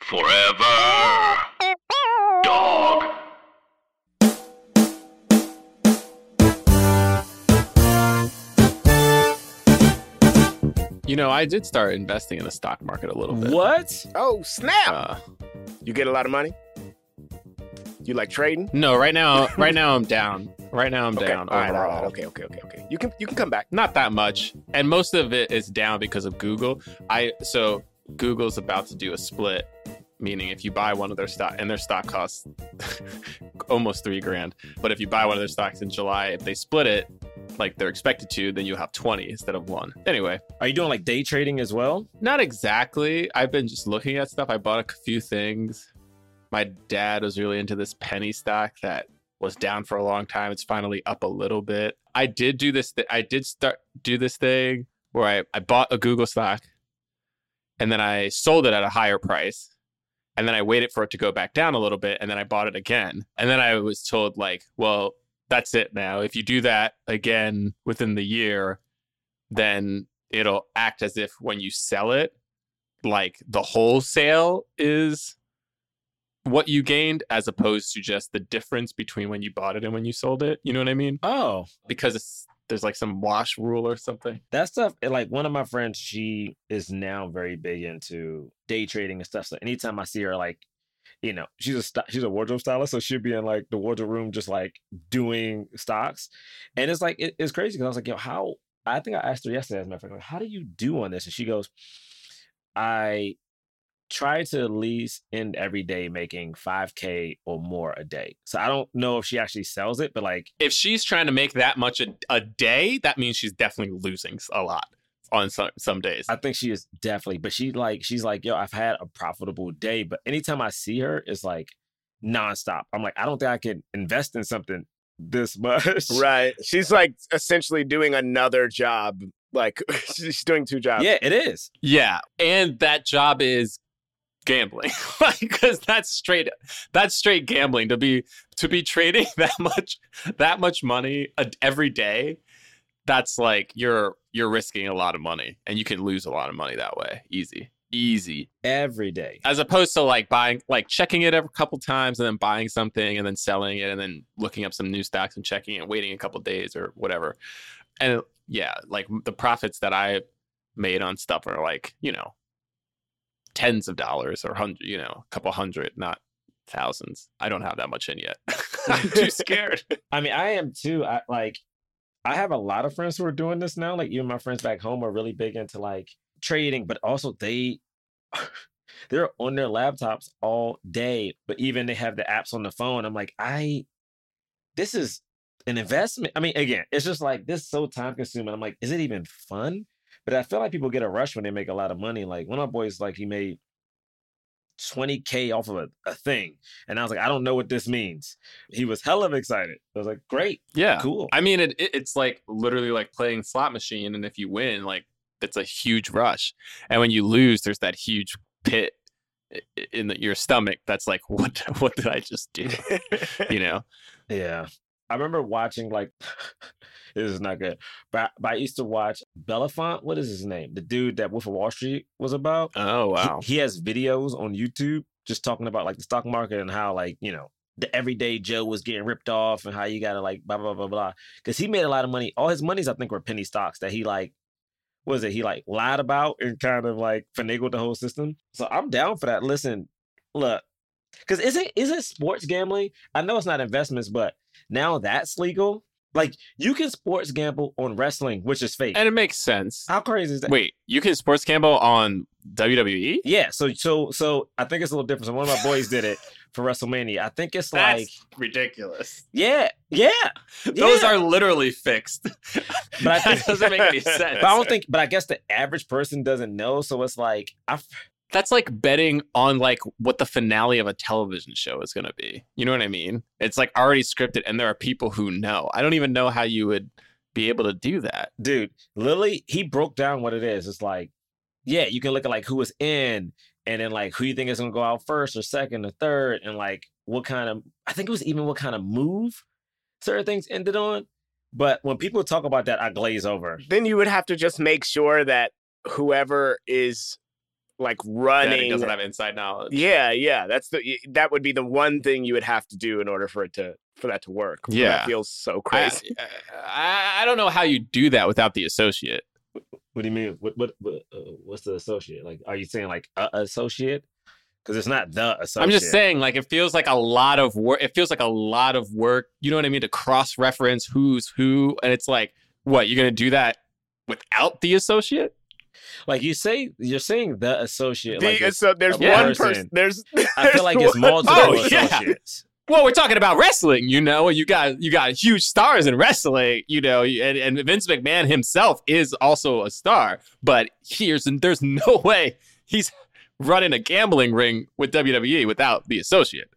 Forever. Dog. You know, I did start investing in the stock market a little bit. What? Oh, snap. Uh, you get a lot of money? You like trading? no, right now, right now I'm down. Right now I'm Okay. down All right, all right, all overall. right. Okay, okay, okay, okay. You can you can come back. Not that much, and most of it is down because of Google. I so Google's about to do a split, meaning if you buy one of their stock and their stock costs almost three grand, but if you buy one of their stocks in July, if they split it like they're expected to, then you'll have twenty instead of one. Anyway, Are you doing like day trading as well? Not exactly. I've been just looking at stuff. I bought a few things. My dad was really into this penny stock that was down for a long time. It's finally up a little bit. I did do this. Th- I did start do this thing where I, I bought a Google stock and then I sold it at a higher price. And then I waited for it to go back down a little bit and then I bought it again. And then I was told, like, well, that's it now. If you do that again within the year, then it'll act as if when you sell it, like the wholesale is what you gained as opposed to just the difference between when you bought it and when you sold it. You know what I mean? Oh, Because there's like some wash rule or something. that stuff. eh, Like one of my friends, she is now very big into day trading and stuff. So anytime I see her, like, you know, she's a st- she's a wardrobe stylist, so she'll be in like the wardrobe room, just like doing stocks. And it's like it- it's crazy because I was like, yo, how? I think I asked her yesterday, as a matter of fact, like, how do you do on this? And she goes, I try to at least end every day making 5k or more a day. So I don't know if she actually sells it, but like If she's trying to make that much a, a day, that means she's definitely losing a lot on some, some days. I think she is definitely, but she like she's like, yo, I've had a profitable day, but anytime I see her, it's like nonstop. I'm like, I don't think I can invest in something this much. Right. She's like essentially doing another job. Like she's doing two jobs. Yeah, it is. Yeah, and that job is gambling because that's straight that's straight gambling to be to be trading that much that much money every day that's like you're you're risking a lot of money and you can lose a lot of money that way easy easy Every day. as opposed to like buying like checking it every couple times and then buying something and then selling it and then looking up some new stocks and checking it waiting a couple days or whatever and yeah like the profits that i made on stuff are like you know tens of dollars or hundred you know a couple hundred not thousands i don't have that much in yet i'm too scared I mean, I am too. I like I have a lot of friends who are doing this now. Like even my friends back home are really big into like trading, but also they they're on their laptops all day, but even they have the apps on the phone. I'm like, I this is an investment. I mean, again, it's just like this is so time consuming. I'm like, is it even fun? But I feel like people get a rush when they make a lot of money. Like one of my boys, like he made 20k off of a, a thing. And I was like, I don't know what this means. He was hell of excited. I was like, great, yeah cool. i mean it, it it's like literally like playing slot machine and if you win like it's a huge rush and when you lose there's that huge pit in the, your stomach that's like what what did i just do you know Yeah. I remember watching like this is not good. But, but I used to watch Belafonte. What is his name? The dude that Wolf of Wall Street was about. oh He- wow He, has videos on YouTube just talking about like the stock market and how like, you know, the everyday Joe was getting ripped off and how you gotta like blah blah blah blah. Because he made a lot of money. All his monies I think were penny stocks that he like was it? He like lied about and kind of like finagled the whole system. So I'm down for that. Listen, look, because isn't isn't sports gambling? I know it's not investments, but now that's legal. Like you can sports gamble on wrestling, which is fake. and it makes sense How crazy is that? wait you can sports gamble on? WWE Yeah, so so so I think it's a little different. So one of my boys did it for WrestleMania. I think it's like ridiculous yeah, yeah. those yeah. are literally fixed But I that doesn't make any sense But I don't think. But I guess the average person doesn't know. So it's like I, f- that's like betting on like what the finale of a television show is going to be. You know what I mean? It's like already scripted and there are people who know. I don't even know how you would be able to do that. dude, Lily, he broke down what it is. It's like, yeah, you can look at like who is in, and then like who you think is gonna go out first or second or third, and like what kind of I think it was even what kind of move certain things ended on. But when people talk about that, I glaze over. then you would have to just make sure that whoever is like That he running doesn't have inside knowledge. yeah yeah that's the that would be the one thing you would have to do in order for it to for that to work Yeah. that feels so I, crazy I, I don't know how you do that without the associate. What do you mean? What what, what uh, what's the associate? Like, are you saying like a associate? Because it's not the associate. I'm just saying, like, it feels like a lot of work. It feels like a lot of work. You know what I mean? To cross reference who's who. And it's like, what, you're going to do that without the associate? Like you say, you're saying the associate. The- like so there's one person. person there's I feel like it's multiple Oh, yeah. associates. Well, we're talking about wrestling, you know, and you got you got huge stars in wrestling, you know, and, and Vince McMahon himself is also a star, but here's and there's no way he's running a gambling ring with WWE without the associate.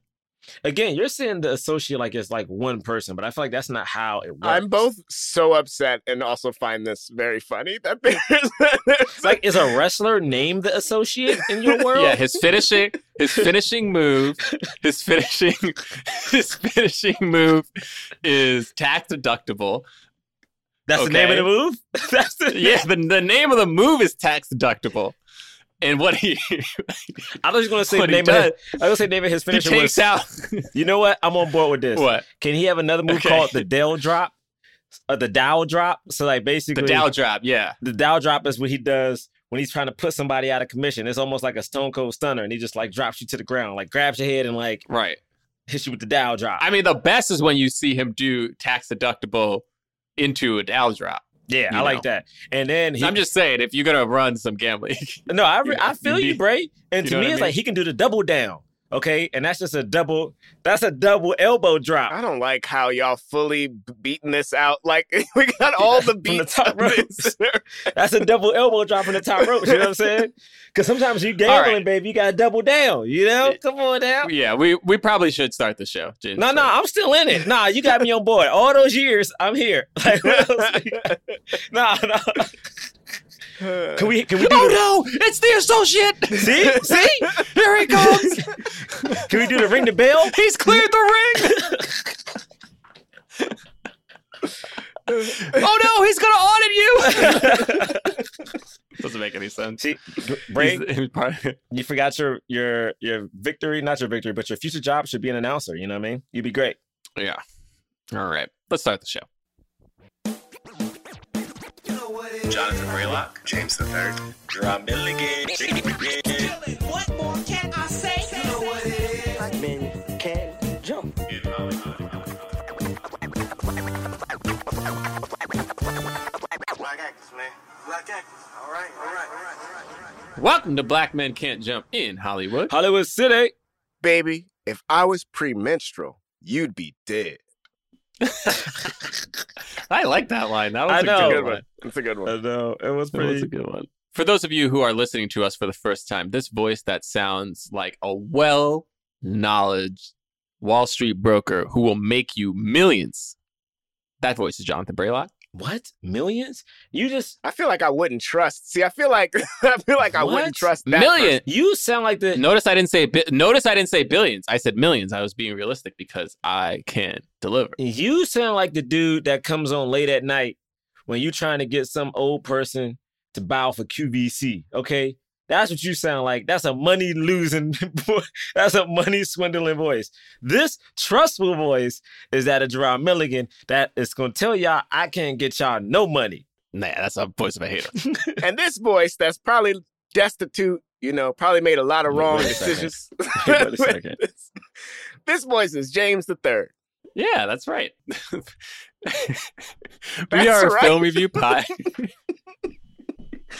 Again, you're saying the associate like it's like one person, but I feel like that's not how it works. I'm both so upset and also find this very funny that there's, like, is a wrestler named the associate in your world? Yeah, his finishing his finishing move, his finishing his finishing move is tax deductible. that's the name of the move. that's the Yeah, the, the name of the move is tax deductible. And what he I was just going to say the he of his, I was going to say name of his he takes was. out You know what? I'm on board with this. what? Can he have another move Okay. called the Dell drop? Uh, the Dow drop. So like basically The Dow drop, yeah. the Dow drop is what he does when he's trying to put somebody out of commission. It's almost like a stone cold stunner, and he just like drops you to the ground, like grabs your head and like Right. hits you with the Dow drop. I mean, the best is when you see him do tax deductible into a Dow drop. Yeah, you I like that. And then he, I'm just saying, if you're gonna run some gambling, no, I, you know, I feel you Bray. And you to me, I it's like he can do the double down. Okay, and that's just a double. That's a double elbow drop. I don't like how y'all fully beating this out. Like we got all the beats From the beats top of this. That's a double elbow drop from the top rope. You know what I'm saying? Because sometimes you All gambling, right. baby. You got to double down. You know? Come on down. yeah, we we probably should start the show. James. No, no, I'm still in it. Nah, you got me on board. All those years, I'm here. Like, what else? nah, nah. Can we? Can we do? Oh, the, Oh no, it's the associate. see, see? Here he comes. Can we do the ring the bell? He's cleared the ring. oh no, he's gonna audit you. Doesn't make any sense. see, Bray, He's- he's probably- you forgot your your your victory, not your victory, but your future job should be an announcer. You know what I mean? You'd be great. yeah. All right, let's start the show. Jonathan Braylock, James the Third, Rob Milligan. What more can I say? You know what it is. Black men can't jump. Black actors, man. Black actors. All right, all right, all right, all right, all right. Welcome to Black Men Can't Jump in Hollywood. Hollywood City. Baby, if I was premenstrual, you'd be dead. I like that line. That was I a know. good Good one. one. It's a good one. I know it was That was pretty. a good one. For those of you who are listening to us for the first time, this voice that sounds like a well knowledge Wall Street broker who will make you millions. That voice is Jonathan Braylock. What millions? You just I feel like I wouldn't trust. See, I feel like I feel like I wouldn't trust that Million. you sound like the Notice I didn't say bi- notice I didn't say billions. I said millions. I was being realistic because I can deliver. You sound like the dude that comes on late at night when you're trying to get some old person to bow for QVC. Okay, that's what you sound like. That's a money losing, that's a money swindling voice. This trustful voice is that of Jerah Milligan that is gonna tell y'all I can't get y'all no money. Nah, that's a voice of a hater. and this voice that's probably destitute, you know, probably made a lot of wrong wait a decisions. Wait a second. this, this voice is James the Third. Yeah, that's right. we That's are a right. film review pod.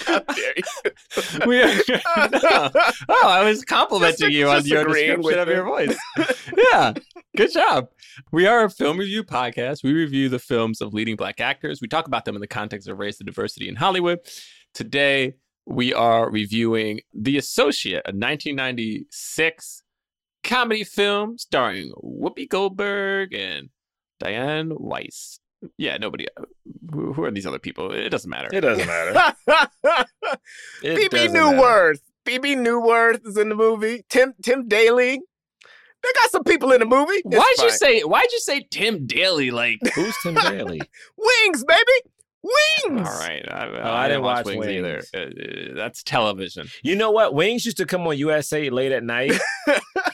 How dare you? we are. No. Oh, I was complimenting Just- you on your description of your voice. yeah, good job. We are a film review podcast. We review the films of leading black actors. We talk about them in the context of race and diversity in Hollywood. Today, we are reviewing The Associate, a 1996 comedy film starring Whoopi Goldberg and Diane Wiest. Yeah, nobody. uh, Who, who are these other people? It doesn't matter. It doesn't matter. It Bebe doesn't matter. Neuwirth. Bebe Neuwirth is in the movie. Tim Tim Daly. They got some people in the movie. It's Why'd you say? Why'd you say Tim Daly? Like, Who's Tim Daly? wings, baby? Wings. all right, I, Oh, I didn't watch Wings, either. Wings. Uh, uh, that's television. You know what? Wings used to come on USA late at night,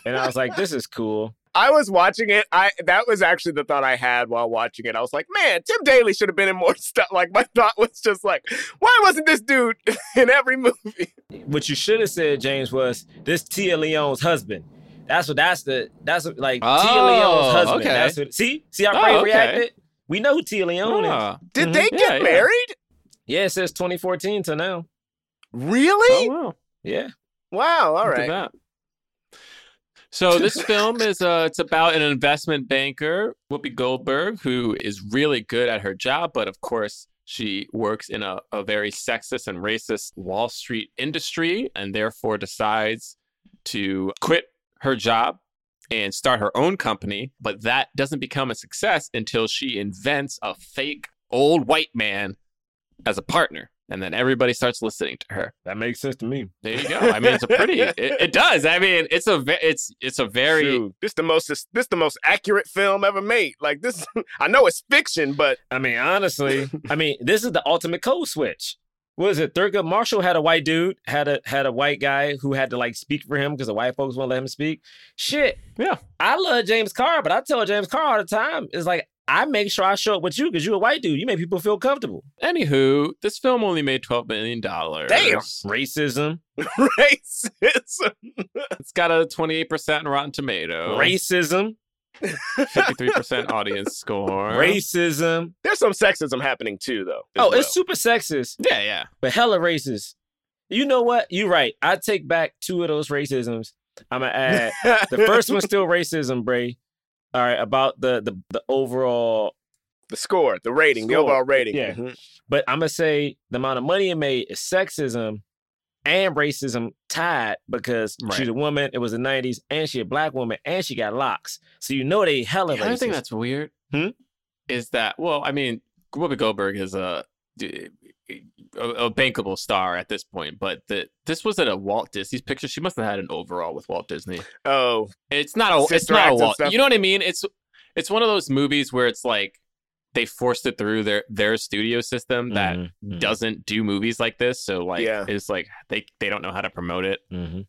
and I was like, "This is cool." I was watching it. I that was actually the thought I had while watching it. I was like, man, Tim Daly should have been in more stuff. Like my thought was just like, why wasn't this dude in every movie? What you should have said, James, was this Téa Leoni's husband. That's what. That's the. That's what, like Téa Oh, Leoni's husband. okay. That's what. See, see how Oh, okay. reacted. We know who Téa Leoni is. Ah. Did Mhm. they get yeah. married? Yeah, it says 2014 to now. Really? Oh, wow. Yeah. Wow. All Look at right. So this film is uh it's about an investment banker, Whoopi Goldberg, who is really good at her job, but of course she works in a, a very sexist and racist Wall Street industry and therefore decides to quit her job and start her own company. But that doesn't become a success until she invents a fake old white man as a partner. And then everybody starts listening to her. That makes sense to me. There you go. I mean, it's a pretty. It, it does. I mean, it's a. ve- It's it's a very. Shoot, this the most this the most accurate film ever made. Like this, I know it's fiction, but I mean, honestly, I mean, this is the ultimate code switch. What is it? Thurgood Marshall had a white dude, had a had a white guy who had to like speak for him because the white folks won't let him speak. Shit. Yeah. I love James Carr, but I tell James Carr all the time, it's like I make sure I show up with you because you're a white dude. You make people feel comfortable. Anywho, this film only made twelve million dollars. Damn. Racism, racism. It's got a twenty eight percent Rotten Tomato, racism, fifty three percent audience score. racism. There's some sexism happening too, though. Oh, well. it's super sexist. Yeah, yeah. but hella racist. You know what? You're right. I take back two of those racisms. I'm gonna add the first one's still racism, Bray. All right, about the the the overall, the score, the rating, the overall rating. Yeah. Mhm. but I'm gonna say the amount of money it made is sexism and racism tied because Right. she's a woman. It was the '90s, and she a black woman, and she got locks. So you know they hella The other racist. think that's weird Hmm? is that well, I mean, Whoopi Goldberg is a a, a bankable star at this point, but the this was at a Walt Disney picture. She must have had an overall with Walt Disney. Oh, It's not a. It's not a Walt. stuff. You know what I mean? It's it's one of those movies where it's like they forced it through their their studio system that Mhm, mhm, doesn't do movies like this. So like, Yeah. it's like they they don't know how to promote it. mhm.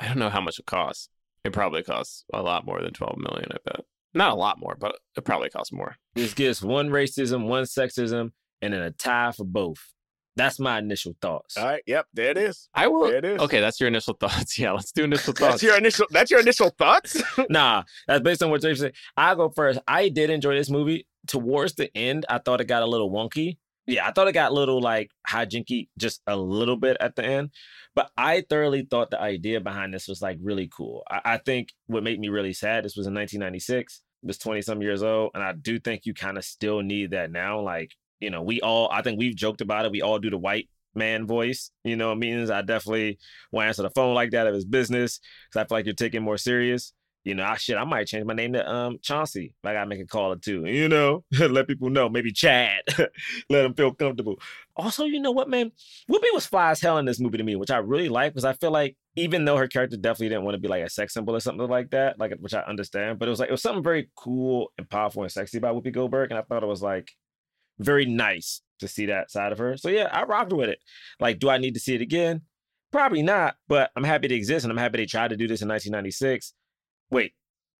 I don't know how much it costs. It probably costs a lot more than twelve million. I bet. Not a lot more, but it probably costs more. This gives one racism, one sexism, and then a tie for both. That's my initial thoughts. all right. Yep, there it is. I will. There it is. Okay, that's your initial thoughts. Yeah, let's do initial thoughts. That's your initial. That's your initial thoughts. nah, that's based on what James said. I go first. I did enjoy this movie. Towards the end, I thought it got a little wonky. Yeah, I thought it got a little like hijinky just a little bit at the end. But I thoroughly thought the idea behind this was like really cool. I, I think what made me really sad, this was in 1996, was 20 some years old. And I do think you kind of still need that now. Like, you know, we all, I think we've joked about it. We all do the white man voice, you know, means I definitely will answer the phone like that if it's business because I feel like you're taking more serious. You know, I shit, I might change my name to um Chauncey. I gotta make a call or two, you know, let people know. Maybe Chad, let them feel comfortable. Also, you know what, man? Whoopi was fly as hell in this movie to me, which I really like because I feel like even though her character definitely didn't want to be like a sex symbol or something like that, like which I understand, but it was like it was something very cool and powerful and sexy about Whoopi Goldberg, and I thought it was like very nice to see that side of her. So yeah, I rocked with it. Like, do I need to see it again? Probably not, but I'm happy to exist and I'm happy they tried to do this in 1996. Wait,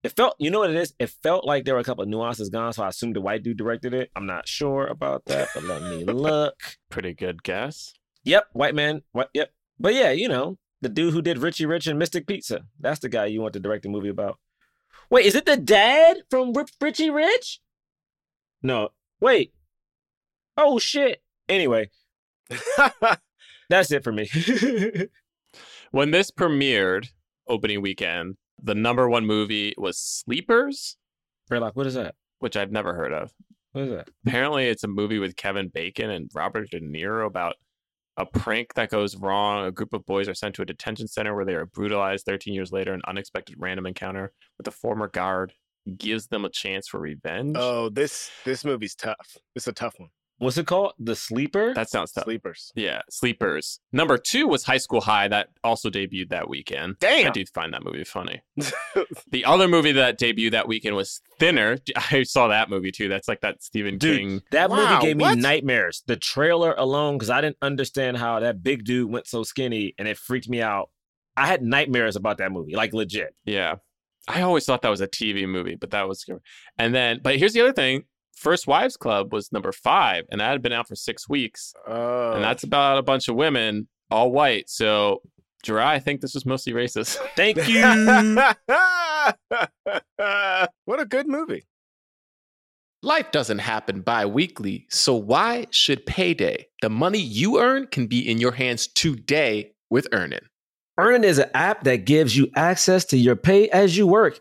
it felt, you know what it is? It felt like there were a couple of nuances gone, so I assumed the white dude directed it. I'm not sure about that, but let me look. Pretty good guess. Yep, white man. What? Yep. But yeah, you know, the dude who did Richie Rich and Mystic Pizza. That's the guy you want to direct the movie about. Wait, is it the dad from Rip- Richie Rich? No. Wait. Oh shit. Anyway, that's it for me. When this premiered opening weekend, the number one movie was Sleepers, Braylock, what is that? which I've never heard of. What is that? Apparently, it's a movie with Kevin Bacon and Robert De Niro about a prank that goes wrong. A group of boys are sent to a detention center where they are brutalized 13 years later. An unexpected random encounter with a former guard gives them a chance for revenge. Oh, this this movie's tough. It's a tough one. What's it called? The Sleeper. that sounds tough. Sleepers. Yeah, Sleepers. Number two was High School High that also debuted that weekend. Damn. I Damn. do find that movie funny. The other movie that debuted that weekend was Thinner. I saw that movie too. That's like that Stephen Dude, King. That Wow, movie gave me what? nightmares. The trailer alone, because I didn't understand how that big dude went so skinny, and it freaked me out. I had nightmares about that movie, like legit. Yeah. I always thought that was a TV movie, but that was and then but here's the other thing. First Wives Club was number five, and that had been out for six weeks. Oh. And that's oh. about a bunch of women, all white. So Jerah, I think this was mostly racist. Thank you. what a good movie. Life doesn't happen bi weekly, so why should payday? The money you earn can be in your hands today with Earnin. Earnin is an app that gives you access to your pay as you work,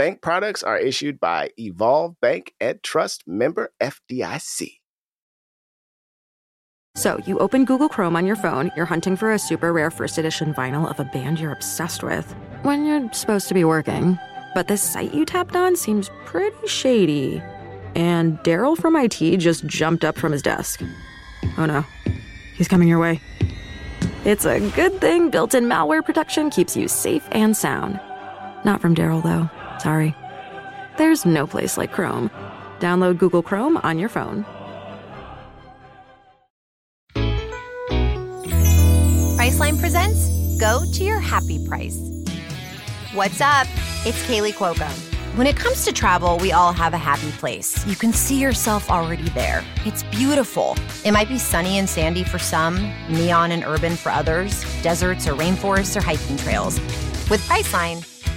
Bank products are issued by Evolve Bank and Trust member FDIC. So you open Google Chrome on your phone, you're hunting for a super rare first edition vinyl of a band you're obsessed with when you're supposed to be working. But this site you tapped on seems pretty shady. And Daryl from IT just jumped up from his desk. Oh no, he's coming your way. It's a good thing built in malware protection keeps you safe and sound. Not from Daryl, though. Sorry. There's no place like Chrome. Download Google Chrome on your phone. Priceline presents Go to Your Happy Price. What's up? It's Kaley Cuoco. When it comes to travel, we all have a happy place. You can see yourself already there. It's beautiful. It might be sunny and sandy for some, neon and urban for others, deserts or rainforests or hiking trails. With Priceline,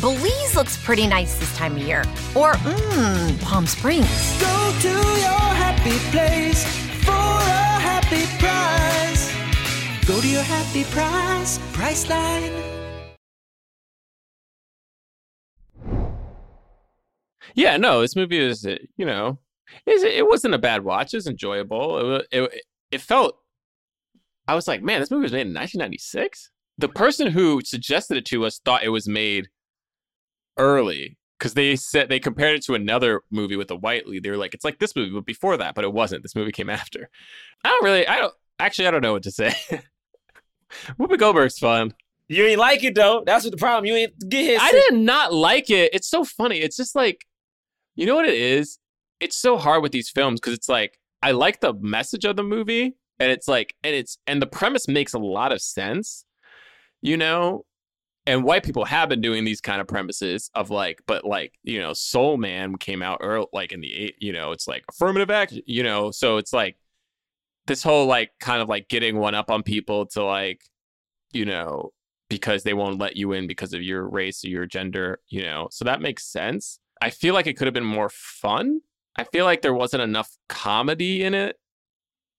Belize looks pretty nice this time of year. Or, mmm, Palm Springs. Go to your happy place for a happy price. Go to your happy price, Priceline. Yeah, no, this movie is, you know, it wasn't a bad watch. It was enjoyable. It, wa- it it felt. I was like, man, this movie was made in 1996. The person who suggested it to us thought it was made early because they said they compared it to another movie with a white lead. They were like, it's like this movie, but before that, but it wasn't. This movie came after. I don't really. I don't actually. I don't know what to say. Whoopi Goldberg's fun. You ain't like it though. That's what the problem. You ain't get his. I did not like it. It's so funny. It's just like, you know what it is? It's so hard with these films because it's like I like the message of the movie, and it's like, and it's and the premise makes a lot of sense, you know. And white people have been doing these kind of premises of like, but like, you know, Soul Man came out early, like in the eight, you know, it's like affirmative action, you know, so it's like this whole like kind of like getting one up on people to like, you know, because they won't let you in because of your race or your gender, you know. So that makes sense. I feel like it could have been more fun. I feel like there wasn't enough comedy in it,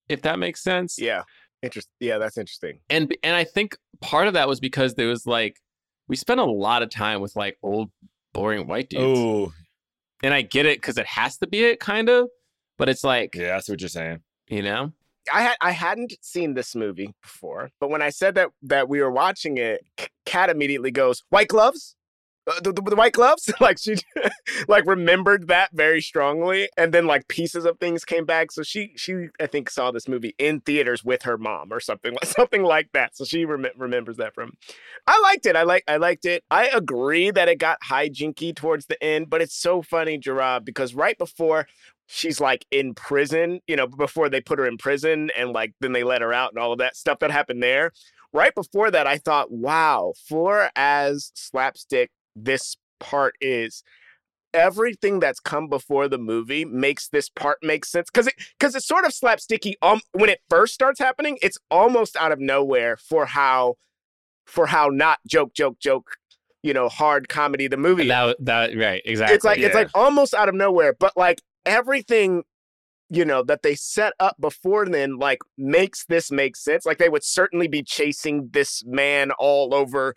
if that makes sense. Yeah. Interest. Yeah, that's interesting. And and I think part of that was because there was like we spend a lot of time with like old boring white dudes. Oh, And I get it because it has to be it kind of, but it's like, yeah, that's what you're saying. you know, I had I hadn't seen this movie before, but when I said that that we were watching it, Cat immediately goes, "White gloves." Uh, the, the, the white gloves like she like remembered that very strongly and then like pieces of things came back. So she she i think saw this movie in theaters with her mom or something like something like that. So she rem- remembers that from i liked it. I like i liked it. I agree that it got hijinky towards the end but it's so funny Jerah because right before she's like in prison, you know, before they put her in prison and like then they let her out and all of that stuff that happened there. Right before that, I thought, wow, for as slapstick this part is, everything that's come before the movie makes this part make sense because it because it's sort of slapsticky um when it first starts happening it's almost out of nowhere for how for how not joke joke joke you know hard comedy the movie that that right exactly. it's like it's like almost out of nowhere but like everything you know that they set up before then like makes this make sense like they would certainly be chasing this man all over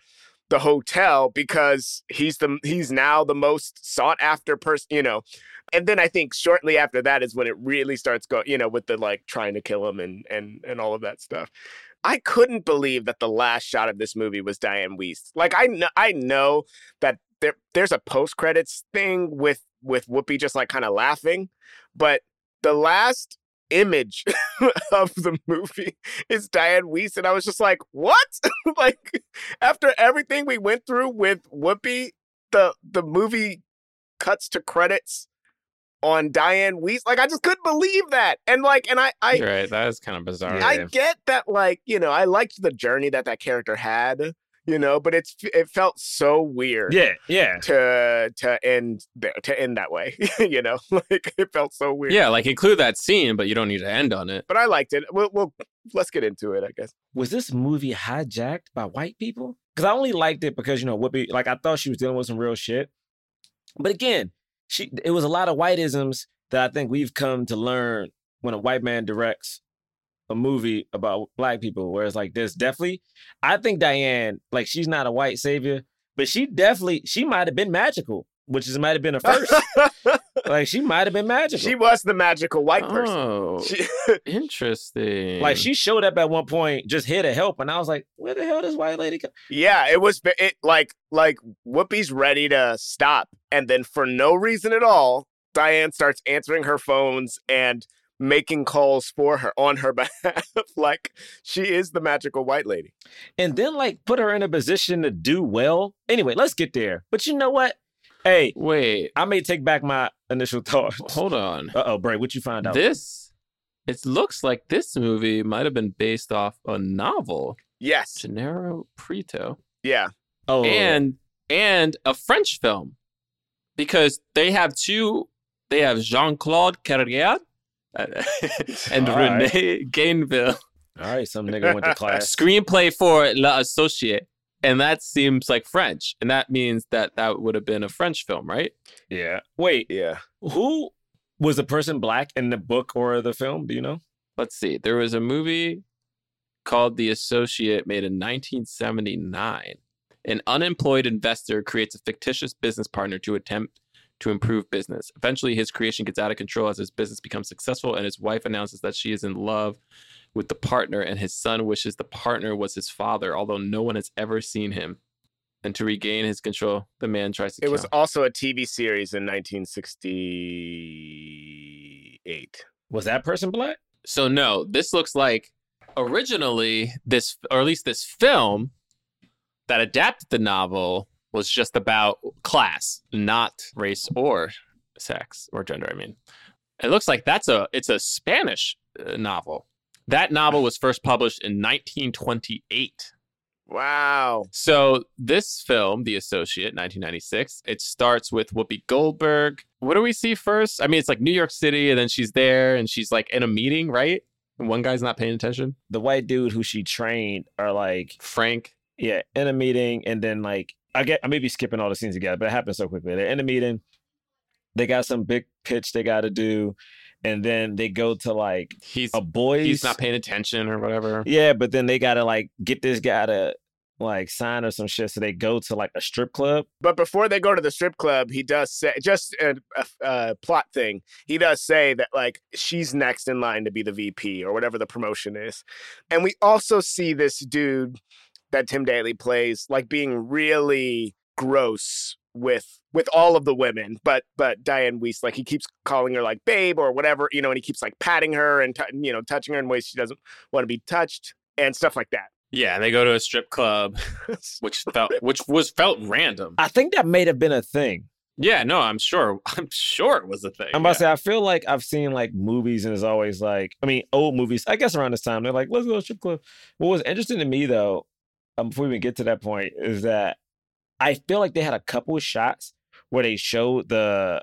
the hotel because he's the he's now the most sought after person you know and then i think shortly after that is when it really starts going you know with the like trying to kill him and and and all of that stuff I couldn't believe that the last shot of this movie was Diane Wiest. Like I know, I know that there there's a post credits thing with with Whoopi just like kind of laughing, but the last image of the movie is Diane Wiest, and I was just like, what? like after everything we went through with Whoopi, the the movie cuts to credits on Diane Wiest. Like I just couldn't believe that, and like, and I I You're right. That is kind of bizarre. I get that, like, you know, I liked the journey that that character had, you know, but it's it felt so weird. Yeah, yeah. To to end there, to end that way, you know, like it felt so weird. yeah, like include that scene, but you don't need to end on it. but I liked it. We'll, we'll let's get into it, I guess. Was this movie hijacked by white people? Because I only liked it because you know Whoopi. Like I thought she was dealing with some real shit. But again, she it was a lot of whiteisms that I think we've come to learn when a white man directs a movie about black people. where it's like there's definitely, I think Diane, like she's not a white savior, but she definitely she might have been magical, which is might have been a first. like she might have been magical. she was the magical white person. Oh, She, interesting. like she showed up at one point, just here to help, and I was like, "Where the hell does white lady come?" yeah, it was it like like Whoopi's ready to stop, and then for no reason at all, Diane starts answering her phones and making calls for her on her behalf. like she is the magical white lady. and then like put her in a position to do well. Anyway, let's get there. But you know what? Hey, Wait, I may take back my initial thoughts. hold on. Uh oh, Bray, what you find out? This, it looks like this movie might have been based off a novel, Yes. Jenaro Prieto, Yeah. oh, and and a French film, because they have two. They have Jean Claude Carrière and All right. Renee Gainville. all right, some nigga went to class. Screenplay for La Associate, and that seems like French, and that means that that would have been a French film, right? Yeah. Wait, Yeah. who was the person black in the book or the film? Do you know? let's see. There was a movie called The Associate made in 1979. An unemployed investor creates a fictitious business partner to attempt to improve business. Eventually, his creation gets out of control as his business becomes successful, and his wife announces that she is in love with the partner, and his son wishes the partner was his father, although no one has ever seen him. And to regain his control, the man tries to It kill was also a TV series in 1968. Was that person black? So no, this looks like originally this, or at least this film that adapted the novel was just about class, not race or sex or gender. I mean, it looks like that's a it's a Spanish uh, novel. That novel was first published in 1928. Wow. So this film, The Associate, 1996, it starts with Whoopi Goldberg. What do we see first? I mean, it's like New York City, and then she's there, and she's like in a meeting, right? And One guy's not paying attention. The white dude who she trained are like, Frank. yeah, in a meeting, and then like I get I may be skipping all the scenes together, but it happens so quickly. They're in a meeting, they got some big pitch they got to do, and then they go to like He's a boy. he's not paying attention or whatever. Yeah, but then they gotta like get this guy to like sign or some shit. So they go to like a strip club. But before they go to the strip club, he does say just a, a, a plot thing. He does say that like she's next in line to be the VP or whatever the promotion is, and we also see this dude that Tim Daly plays like being really gross with with all of the women, but but Diane Wiest like he keeps calling her like babe or whatever, you know, and he keeps like patting her and t- you know touching her in ways she doesn't want to be touched and stuff like that. Yeah, and they go to a strip club, which felt which was felt random. I think that may have been a thing. Yeah, no, I'm sure. I'm sure it was a thing. I'm about to say I feel like I've seen like movies and it's always like I mean old movies. I guess around this time they're like let's go to a strip club. What was interesting to me though, um, before we even get to that point, is that I feel like they had a couple of shots where they showed the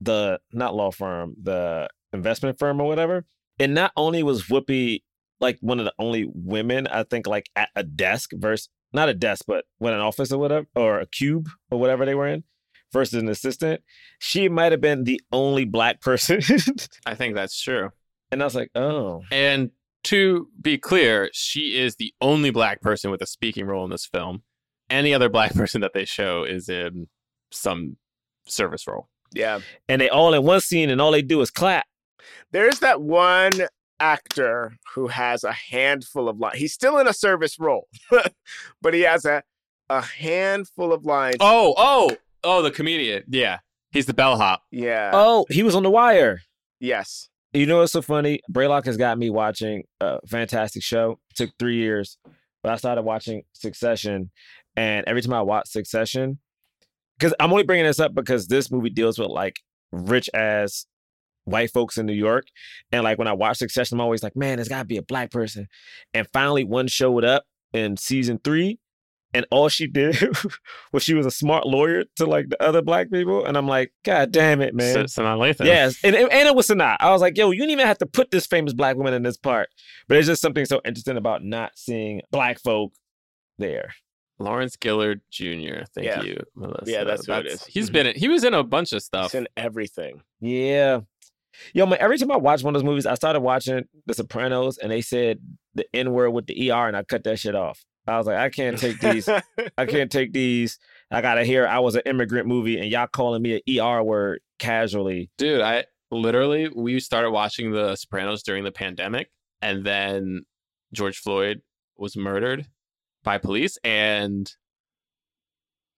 the not law firm, the investment firm or whatever. And not only was Whoopi like one of the only women, I think like at a desk versus not a desk, but when an office or whatever, or a cube or whatever they were in, versus an assistant, she might have been the only black person. I think that's true. and I was like, oh. And to be clear, she is the only black person with a speaking role in this film. Any other black person that they show is in some service role. Yeah. And they all in one scene and all they do is clap. There's that one actor who has a handful of lines. He's still in a service role, but he has a a handful of lines. Oh, oh, oh, the comedian. Yeah. He's the bellhop. Yeah. Oh, he was on the wire. Yes. You know what's so funny? Braylock has got me watching a fantastic show. took three years, but I started watching Succession, and every time I watch Succession, because I'm only bringing this up because this movie deals with like rich ass white folks in New York, and like when I watch Succession, I'm always like, man, there's got to be a black person, and finally one showed up in season three. And all she did was she was a smart lawyer to like the other black people. And I'm like, God damn it, man. S- Sanaa Lathan. Yes, and, and and it was Sanaa. I was like, yo, you didn't even have to put this famous black woman in this part. But it's just something so interesting about not seeing black folk there. Lawrence Gilliard Jr. Thank Yeah. you, Melisa. Yeah, that's who it is. He's been in, he was in a bunch of stuff. It's in everything. Yeah. Yo, man, every time I watch one of those movies, I started watching The Sopranos and they said the N word with the ER and I cut that shit off. I was like, I can't take these. I can't take these. I gotta hear I was an immigrant movie and y'all calling me an ER word casually. Dude, I literally we started watching The Sopranos during the pandemic, and then George Floyd was murdered by police, and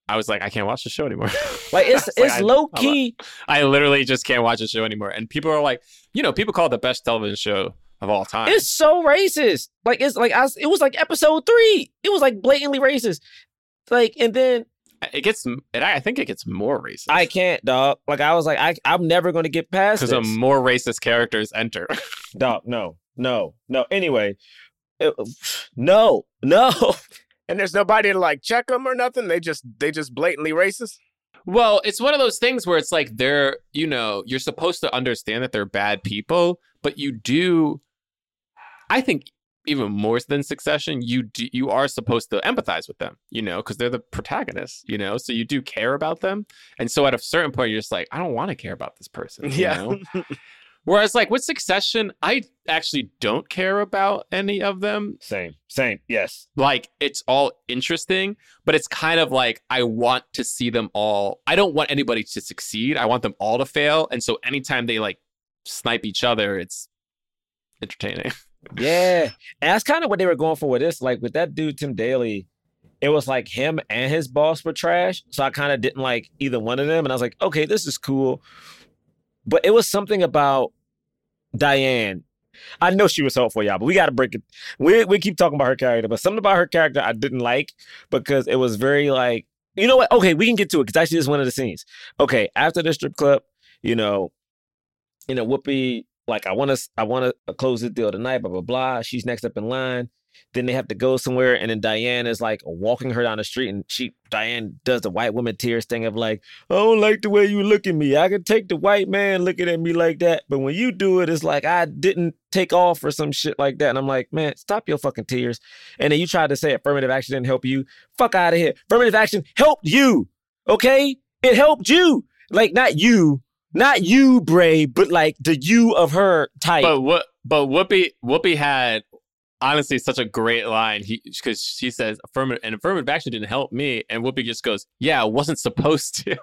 I was like, I can't watch the show anymore. Like it's I like, it's I- low I- key. I literally just can't watch the show anymore. And people are like, you know, people call it the best television show of all time. It's so racist. Like it's like I, was- it was like episode three. It was like blatantly racist. Like and then it gets, it, I think it gets more racist I can't, dog. Like I was like I I'm never gonna get past because more racist characters enter. dog, no, no, no. Anyway, it- no, no. And there's nobody to like check them or nothing. They just they just blatantly racist. Well, it's one of those things where it's like they're, you know, you're supposed to understand that they're bad people, but you do I think even more than Succession, you do, you are supposed to empathize with them, you know, because they're the protagonists, you know, so you do care about them, and so at a certain point, you're just like, I don't want to care about this person, you Yeah. know? Whereas, like with Succession, I actually don't care about any of them. Same, same. Yes. Like it's all interesting, but it's kind of like I want to see them all. I don't want anybody to succeed. I want them all to fail, and so anytime they like snipe each other, it's entertaining. Yeah, and that's kind of what they were going for with this. Like with that dude Tim Daly, it was like him and his boss were trash. So I kind of didn't like either one of them, and I was like, okay, this is cool. But it was something about Diane. I know she was helpful, y'all, but we got to break it. We we keep talking about her character, but something about her character I didn't like because it was very like, you know what? Okay, we can get to it because actually, this is one of the scenes. Okay, after the strip club, you know, you know, Whoopi, like, I want to, I want to uh, close this deal tonight, blah blah blah. She's next up in line. then they have to go somewhere, and then Diane is like walking her down the street, and she Diane does the white woman tears thing of like, I don't like the way you look at me. I can take the white man looking at me like that, but when you do it, it's like I didn't take off or some shit like that. And I'm like, man, stop your fucking tears. And then you tried to say affirmative action didn't help you. Fuck out of here. Affirmative action helped you. Okay, it helped you. Like not you, not you, Bray, but like the you of her type. But what? But Whoopi Whoopi had honestly such a great line. He because she says affirmative and affirmative action didn't help me, and Whoopi just goes, "Yeah, I wasn't supposed to."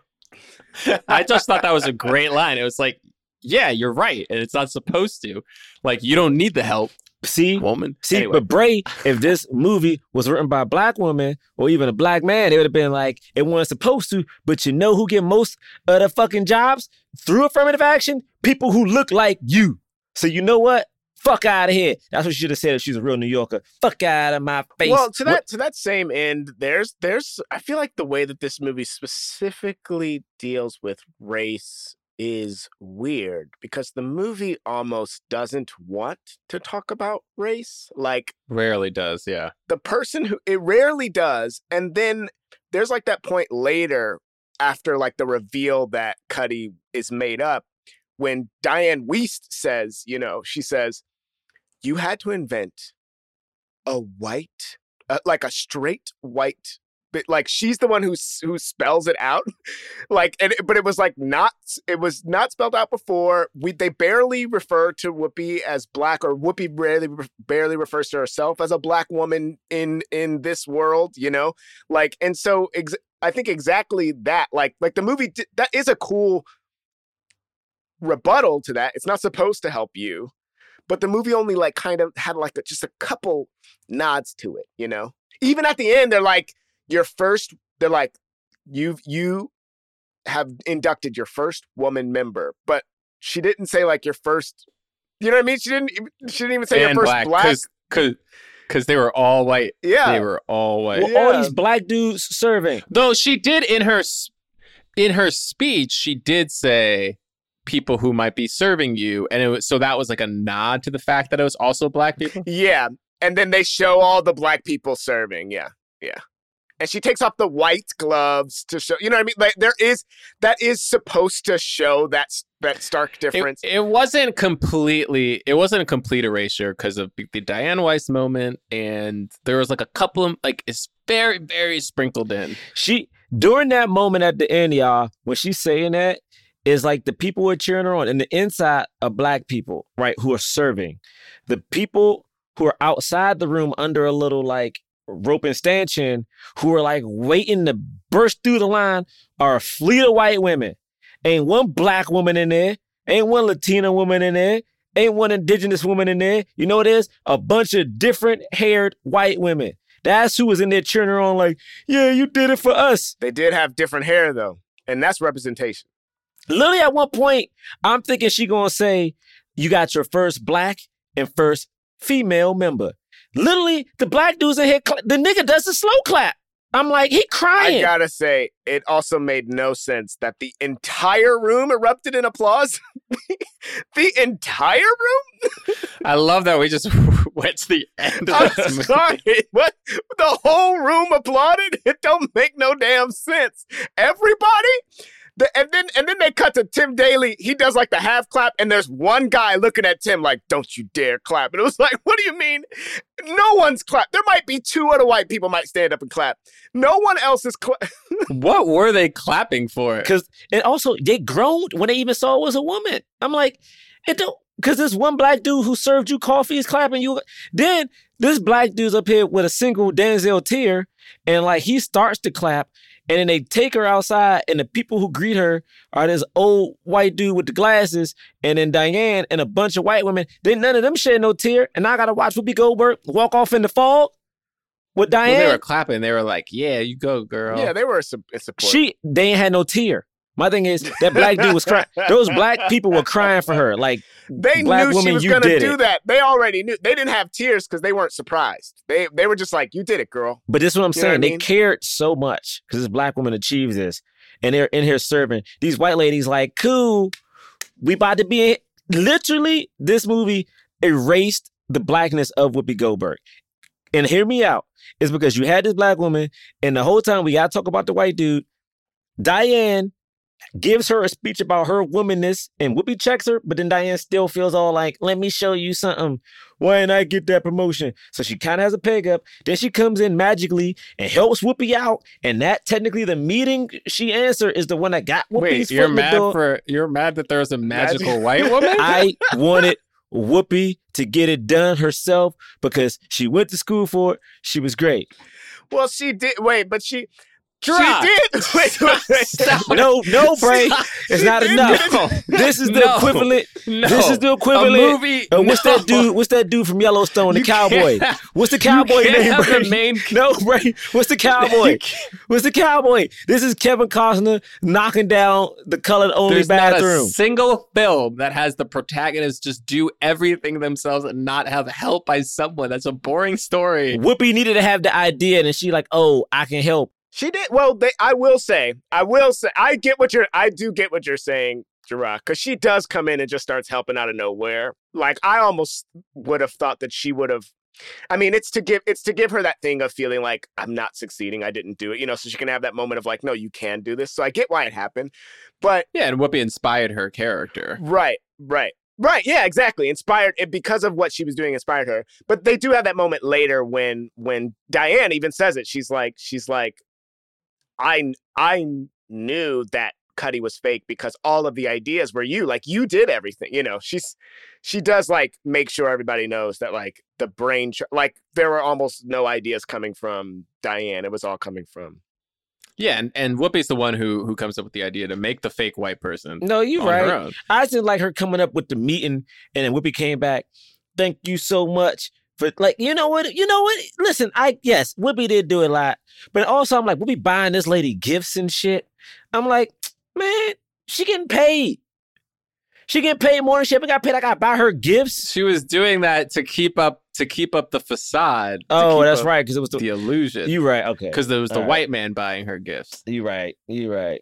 I just thought that was a great line. It was like, "Yeah, you're right, and it's not supposed to. Like, you don't need the help." See, woman. See, Anyway. but Bray, if this movie was written by a black woman or even a black man, it would have been like it wasn't supposed to. But you know who get most of the fucking jobs through affirmative action? People who look like you. So you know what? Fuck out of here. That's what she should have said if she's a real New Yorker. Fuck out of my face. Well, to that What- to that same end, there's there's I feel like the way that this movie specifically deals with race is weird because the movie almost doesn't want to talk about race. Like Rarely does, yeah. the person who it rarely does, and then there's like that point later after like the reveal that Cutty is made up when Diane Wiest says, you know, she says, you had to invent a white, uh, like a straight white. Like she's the one who who spells it out, like and but it was like not it was not spelled out before. We they barely refer to Whoopi as black, or Whoopi barely barely refers to herself as a black woman in in this world. You know, like and so ex- I think exactly that. Like like the movie that is a cool rebuttal to that. It's not supposed to help you, but the movie only like kind of had like a, just a couple nods to it, you know. Even at the end, they're like your first. They're like you've you have inducted your first woman member, but she didn't say like your first. You know what I mean? She didn't. even- She didn't even say and your first black. because because they were all white. Yeah. they were all white. Well, all these black dudes serving. Though she did in her in her speech, she did say people who might be serving you, and it was so that was like a nod to the fact that it was also black people. Yeah. And then they show all the black people serving. Yeah. Yeah. And she takes off the white gloves to show, you know what I mean? Like there is that is supposed to show that that stark difference. it wasn't completely. It wasn't a complete erasure because of the Diane Wiest moment, and there was like a couple of like it's very very sprinkled in. She during that moment at the end, y'all, when she's saying that, is like the people were cheering her on, and the inside are black people, right, who are serving. The people who are outside the room under a little like rope and stanchion, who are like waiting to burst through the line, are a fleet of white women. Ain't one black woman in there. Ain't one Latina woman in there. Ain't one indigenous woman in there. You know what it is? A bunch of different haired white women. That's who was in there cheering her on, like, yeah, you did it for us. They did have different hair though, and that's representation. Literally, at one point, I'm thinking she gonna say, "You got your first black and first female member." Literally, the black dudes in here, cla- the nigga does the slow clap. I'm like, he crying. I gotta say, it also made no sense that the entire room erupted in applause. the entire room? I love that we just went to the end of I'm this movie. sorry. What? The whole room applauded? It don't make no damn sense. Everybody? The, and then and then they cut to Tim Daly. He does like the half clap, and there's one guy looking at Tim like, "Don't you dare clap!" And it was like, "What do you mean? No one's clap. There might be two other white people might stand up and clap. No one else is clap. What were they clapping for? Because and also they groaned when they even saw it was a woman. I'm like, it don't because this one black dude who served you coffee is clapping you. Then this black dude's up here with a single Denzel tear, and like he starts to clap, and then they take her outside, and the people who greet her are this old white dude with the glasses, and then Diane and a bunch of white women. Then none of them shed no tear, and I gotta watch Whoopi Goldberg walk off in the fog with Well, Diane. they were clapping. They were like, "Yeah, you go, girl." Yeah, they were a, a support. She they ain't had no tear. My thing is that black dude was crying. Those black people were crying for her. Like they black knew she was gonna do it. that. They already knew. They didn't have tears because they weren't surprised. They they were just like, "You did it, girl." But this is what I'm You what saying. I They mean? cared so much because this black woman achieved this, and they're in here serving these white ladies. Like, cool, we about to be. In. Literally, this movie erased the blackness of Whoopi Goldberg. And hear me out. It's because you had this black woman, and the whole time we gotta talk about the white dude. Diane gives her a speech about her womanness, and Whoopi checks her, but then Diane still feels all like, "Let me show you something. Why didn't I get that promotion?" So she kind of has a peg up. Then she comes in magically and helps Whoopi out, and that technically the meeting she answered is the one that got Whoopi's Wait, foot you're mad door. for you're mad that there's a magical white woman? I wanted Whoopi to get it done herself because she went to school for it. She was great. Well, she did. Wait, but she. Jerah. She did. Wait, wait, wait. No, no, Bray. It's She not enough. get it. This is the No. equivalent. No. This is the equivalent. A equivalent. movie- Uh, what's that dude? What's that dude from Yellowstone? The cowboy. can't- What's the cowboy can't name? have the Bray? main- No, Bray. What's the cowboy? What's the cowboy? This is Kevin Costner knocking down the colored only There's not a bathroom. single film that has the protagonist just do everything themselves and not have help by someone. That's a boring story. Whoopi needed to have the idea, and she like, oh, I can help. She did. Well, they, I will say, I will say, I get what you're, I do get what you're saying, Jerah, because she does come in and just starts helping out of nowhere. Like, I almost would have thought that she would have. I mean, it's to give it's to give her that thing of feeling like I'm not succeeding, I didn't do it, you know, so she can have that moment of like, no, you can do this. So I get why it happened, but Yeah, and Whoopi inspired her character. Right, right. Right, yeah, exactly. Inspired it because of what she was doing inspired her. But they do have that moment later when when Diane even says it. She's like she's like I I knew that Cutty was fake because all of the ideas were you. Like you did everything. You know, she's she does like make sure everybody knows that like the brain like there were almost no ideas coming from Diane. It was all coming from Yeah, and, and Whoopi's the one who who comes up with the idea to make the fake white person. No, you on right. her own. I just didn't like her coming up with the meeting, and then Whoopi came back. Thank you so much for like, you know what? You know what? Listen, I yes, Whoopi did do a lot, but also I'm like, Whoopi buying this lady gifts and shit. I'm like, man, she getting paid. She getting paid more than she ever got paid. I got to buy her gifts. She was doing that to keep up to keep up the facade. to Oh, that's right, because it was the, The illusion. you right. Okay, Because there was the All right. white man buying her gifts. You right. You right.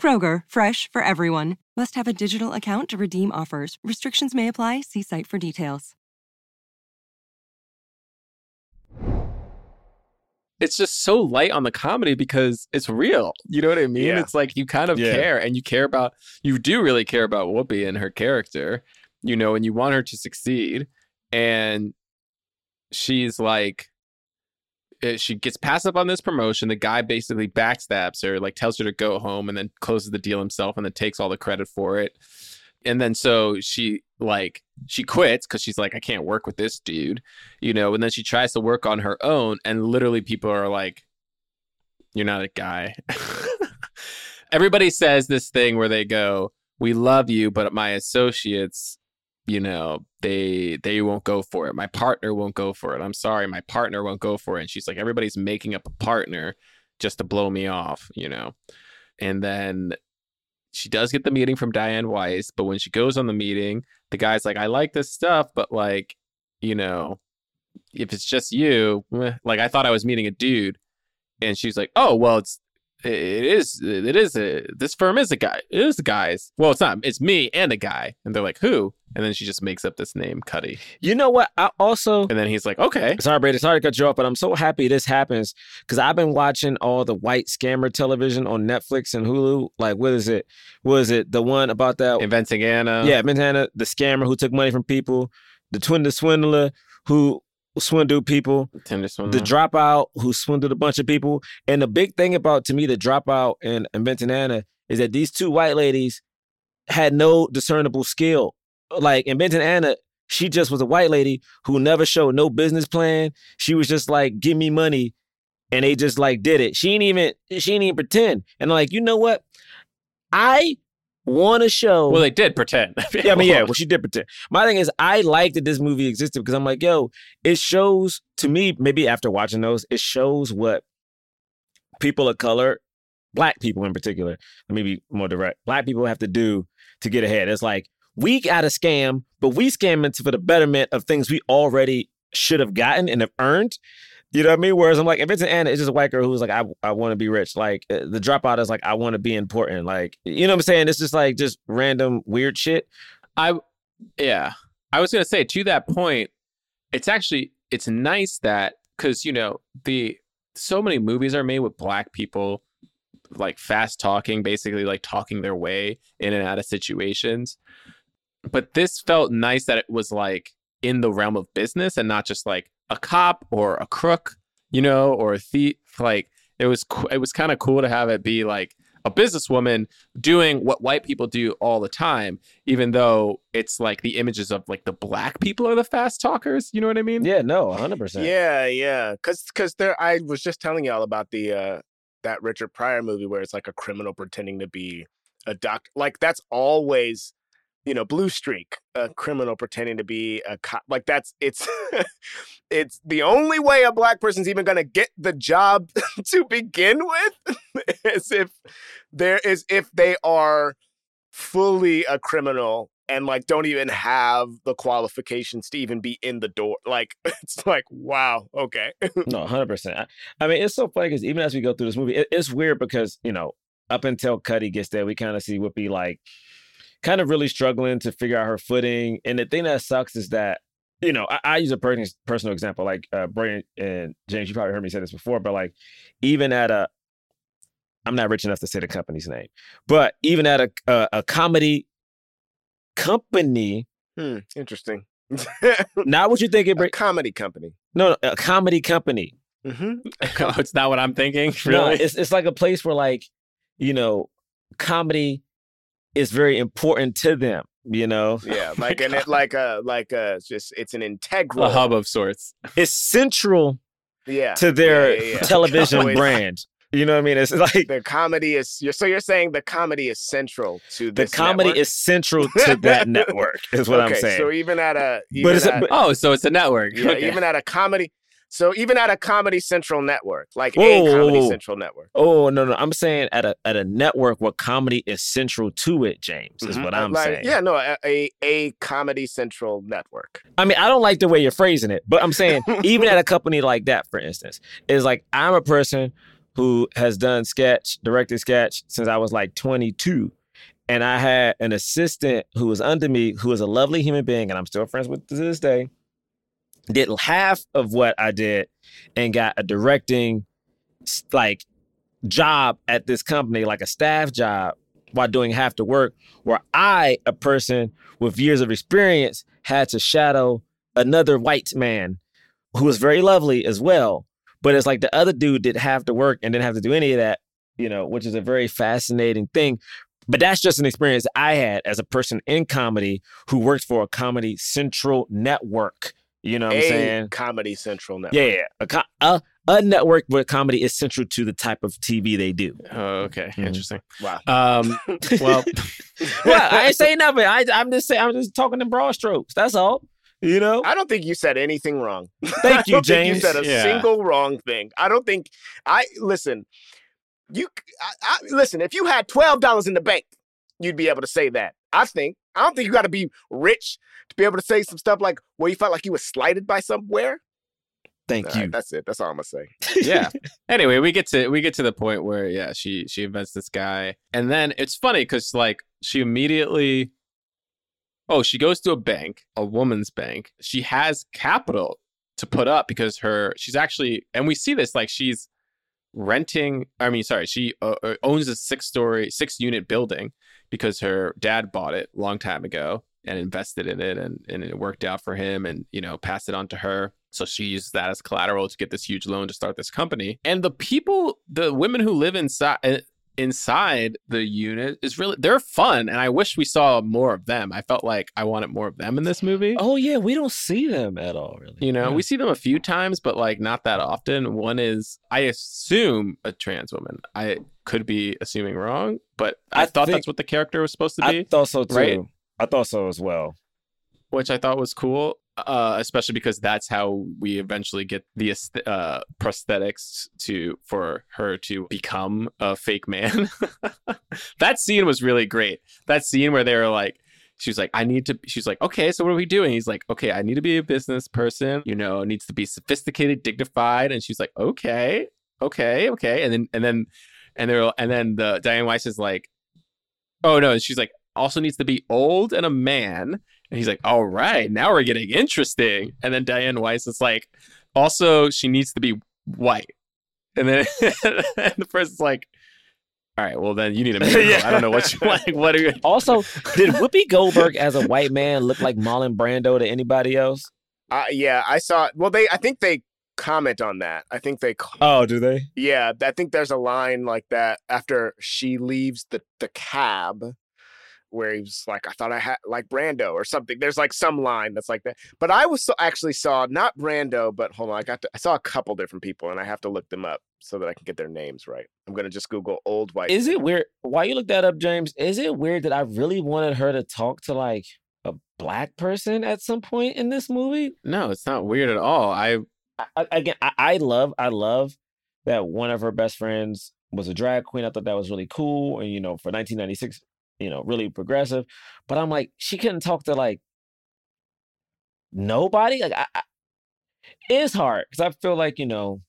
Kroger, fresh for everyone. Must have a digital account to redeem offers. Restrictions may apply. See site for details. It's just so light on the comedy because it's real. You know what I mean? Yeah. It's like you kind of Yeah. care and you care about you do really care about Whoopi and her character, you know, and you want her to succeed. And she's like Uh, she gets passed up on this promotion. The guy basically backstabs her, like tells her to go home and then closes the deal himself and then takes all the credit for it. And then so she like she quits because she's like, I can't work with this dude, you know, and then she tries to work on her own, and literally people are like, You're not a guy. Everybody says this thing where they go, We love you, but my associates, you know, they they won't go for it. My partner won't go for it. I'm sorry, my partner won't go for it. And she's like, Everybody's making up a partner just to blow me off, you know. And then she does get the meeting from Diane Wiest, but when she goes on the meeting, the guy's like, I like this stuff, but like, you know, if it's just you, like I thought I was meeting a dude. And she's like, Oh, well, it's it is it is a this firm is a guy. It is a guys. Well, it's not, it's me and a guy. And they're like, Who? And then she just makes up this name, Cutty. You know what? I also And then he's like, Okay. Sorry, Brady. Sorry to cut you off, but I'm so happy this happens because I've been watching all the white scammer television on Netflix and Hulu. Like, what is it? What is it? The one about that? Inventing Anna. yeah, inventing anna the scammer who took money from people, the twin, the swindler who swindled people, Tinder swindler. the dropout who swindled a bunch of people. And the big thing about to me the dropout and Inventing Anna is that these two white ladies had no discernible skill. Like Inventing Anna, she just was a white lady who never showed no business plan. She was just like, give me money. And they just like did it. She ain't even she ain't even pretend. And I'm like, you know what? I want to show well, they did pretend. yeah, I mean, yeah, well, she did pretend. My thing is, I like that this movie existed because I'm like, yo, it shows to me, maybe after watching those, it shows what people of color, black people in particular, let me be more direct, black people have to do to get ahead. It's like, we got a scam, but we scam into for the betterment of things we already should have gotten and have earned. You know what I mean? Whereas I'm like, if it's an Anna, it's just a white girl who's like, I, I want to be rich. Like uh, the dropout is like, I want to be important. Like, you know what I'm saying? It's just like just random weird shit. I yeah. I was gonna say to that point, it's actually it's nice that because you know the so many movies are made with black people like fast talking, basically like talking their way in and out of situations. But this felt nice that it was like in the realm of business and not just like a cop or a crook, you know, or a thief. Like it was, co- it was kind of cool to have it be like a businesswoman doing what white people do all the time, even though it's like the images of like the black people are the fast talkers. You know what I mean? Yeah, no, 100%. Yeah, yeah. Cause cause there I was just telling y'all about the uh that Richard Pryor movie where it's like a criminal pretending to be a doctor. Like that's always, you know, Blue Streak, a criminal pretending to be a cop. Like that's it's it's the only way a black person's even gonna get the job to begin with is if there is if they are fully a criminal and like don't even have the qualifications to even be in the door. Like it's like wow, okay. No, hundred percent. I, mean, it's so funny because even as we go through this movie, it, it's weird because you know, up until Cutty gets there, we kind of see Whoopi like kind of really struggling to figure out her footing. And the thing that sucks is that you know, I, I use a personal personal example, like uh, Brian and James. You probably heard me say this before, but like even at a, I'm not rich enough to say the company's name, but even at a a, a comedy company, Hmm, interesting. not what you think it. a comedy company. no, no, a comedy company. Mm-hmm. Oh, it's not what I'm thinking. No, Really? it's it's like a place where like, you know, comedy is very important to them. You know, Yeah, oh like and it like a like uh, a just it's an integral. a hub of sorts. it's central Yeah. to their yeah, yeah, yeah. television Always- brand. You know what I mean? It's like The comedy is you're, so you're saying the comedy is central to the comedy network? is central to that network. Is what okay, I'm saying. So even at a but even it's a, but, Oh, so it's a network. yeah, Okay. even at a comedy so even at a comedy central network, like Whoa, a comedy whoa. central network. oh no no, I'm saying at a at a network where comedy is central to it. James is Mhm. what Uh, I'm like, saying. Yeah, no, a, a a comedy central network. I mean, I don't like the way you're phrasing it, but I'm saying even at a company like that, for instance, is like I'm a person who has done sketch, directed sketch since I was like 22. And I had an assistant who was under me, who was a lovely human being, and I'm still friends with to this day. Did half of what I did and got a directing like job at this company, like a staff job, while doing half the work, where I, a person with years of experience, had to shadow another white man who was very lovely as well. But it's like the other dude did half the work and didn't have to do any of that, you know, which is a very fascinating thing. But that's just an experience I had as a person in comedy who worked for a comedy central network. You know what I'm saying? comedy central network. Yeah, yeah. A, co- a, a network where comedy is central to the type of TV they do. Oh, okay. Mhm. Interesting. Wow. Um, well, well, I ain't saying nothing. I, I'm just saying, I'm just talking in broad strokes. That's all. You know? I don't think you said anything wrong. Thank I you, don't think James. You said a Yeah. single wrong thing. I don't think I listen. You I, I, listen. If you had twelve dollars in the bank, you'd be able to say that. I think. I don't think you got to be rich to be able to say some stuff like where you felt like you was slighted by somewhere. Thank All you. right, that's it. That's all I'm gonna say. yeah. Anyway, we get to we get to the point where yeah, she she invents this guy, and then it's funny because like she immediately, oh, she goes to a bank, a woman's bank. She has capital to put up because her she's actually, and we see this like she's renting. I mean, sorry, she uh, uh, owns a six story, six unit building because her dad bought it a long time ago and invested in it, and and it worked out for him, and you know passed it on to her So she uses that as collateral to get this huge loan to start this company. And the people, the women who live inside eh, inside the unit is really they're fun and I wish we saw more of them. I felt like I wanted more of them in this movie. Oh yeah, we don't see them at all, really. You know, Yeah. we see them a few times, but like not that often. One is, I assume, a trans woman. I could be assuming wrong, but I, I thought that's what the character was supposed to be, I thought so too. right? I thought so as well. which I thought was cool, uh, especially because that's how we eventually get the uh, prosthetics to for her to become a fake man. that scene was really great. That scene where they were like. she's like, I need to. She's like, okay, so what are we doing? He's like, okay, I need to be a business person. You know, needs to be sophisticated, dignified. And she's like, okay, okay, okay. And then, and then, and they're, and then the Diane Wiest is like, oh no. And she's like, also needs to be old and a man. And he's like, all right, now we're getting interesting. And then Diane Wiest is like, also, she needs to be white. And then and the person's like, all right, well, then you need a miracle. Yeah. I don't know what you like. What are you? Also, did Whoopi Goldberg as a white man look like Marlon Brando to anybody else? Uh, yeah, I saw. Well, they. I think they comment on that. I think they. Oh, do they? Yeah, I think there's a line like that after she leaves the the cab, where he was like, "I thought I had like Brando or something." There's like some line that's like that. But I was so, actually saw not Brando, but hold on, I got to, I saw a couple different people, and I have to look them up so that I can get their names right. I'm gonna just Google old white. Is it weird? Why you look that up, James, is it weird that I really wanted her to talk to like a black person at some point in this movie? No, it's not weird at all. I I, I- again, I, I love, I love that one of her best friends was a drag queen. I thought that was really cool, and you know, for 1996, you know, really progressive. But I'm like, she couldn't talk to like nobody. Like, I, I, it's hard because I feel like you know,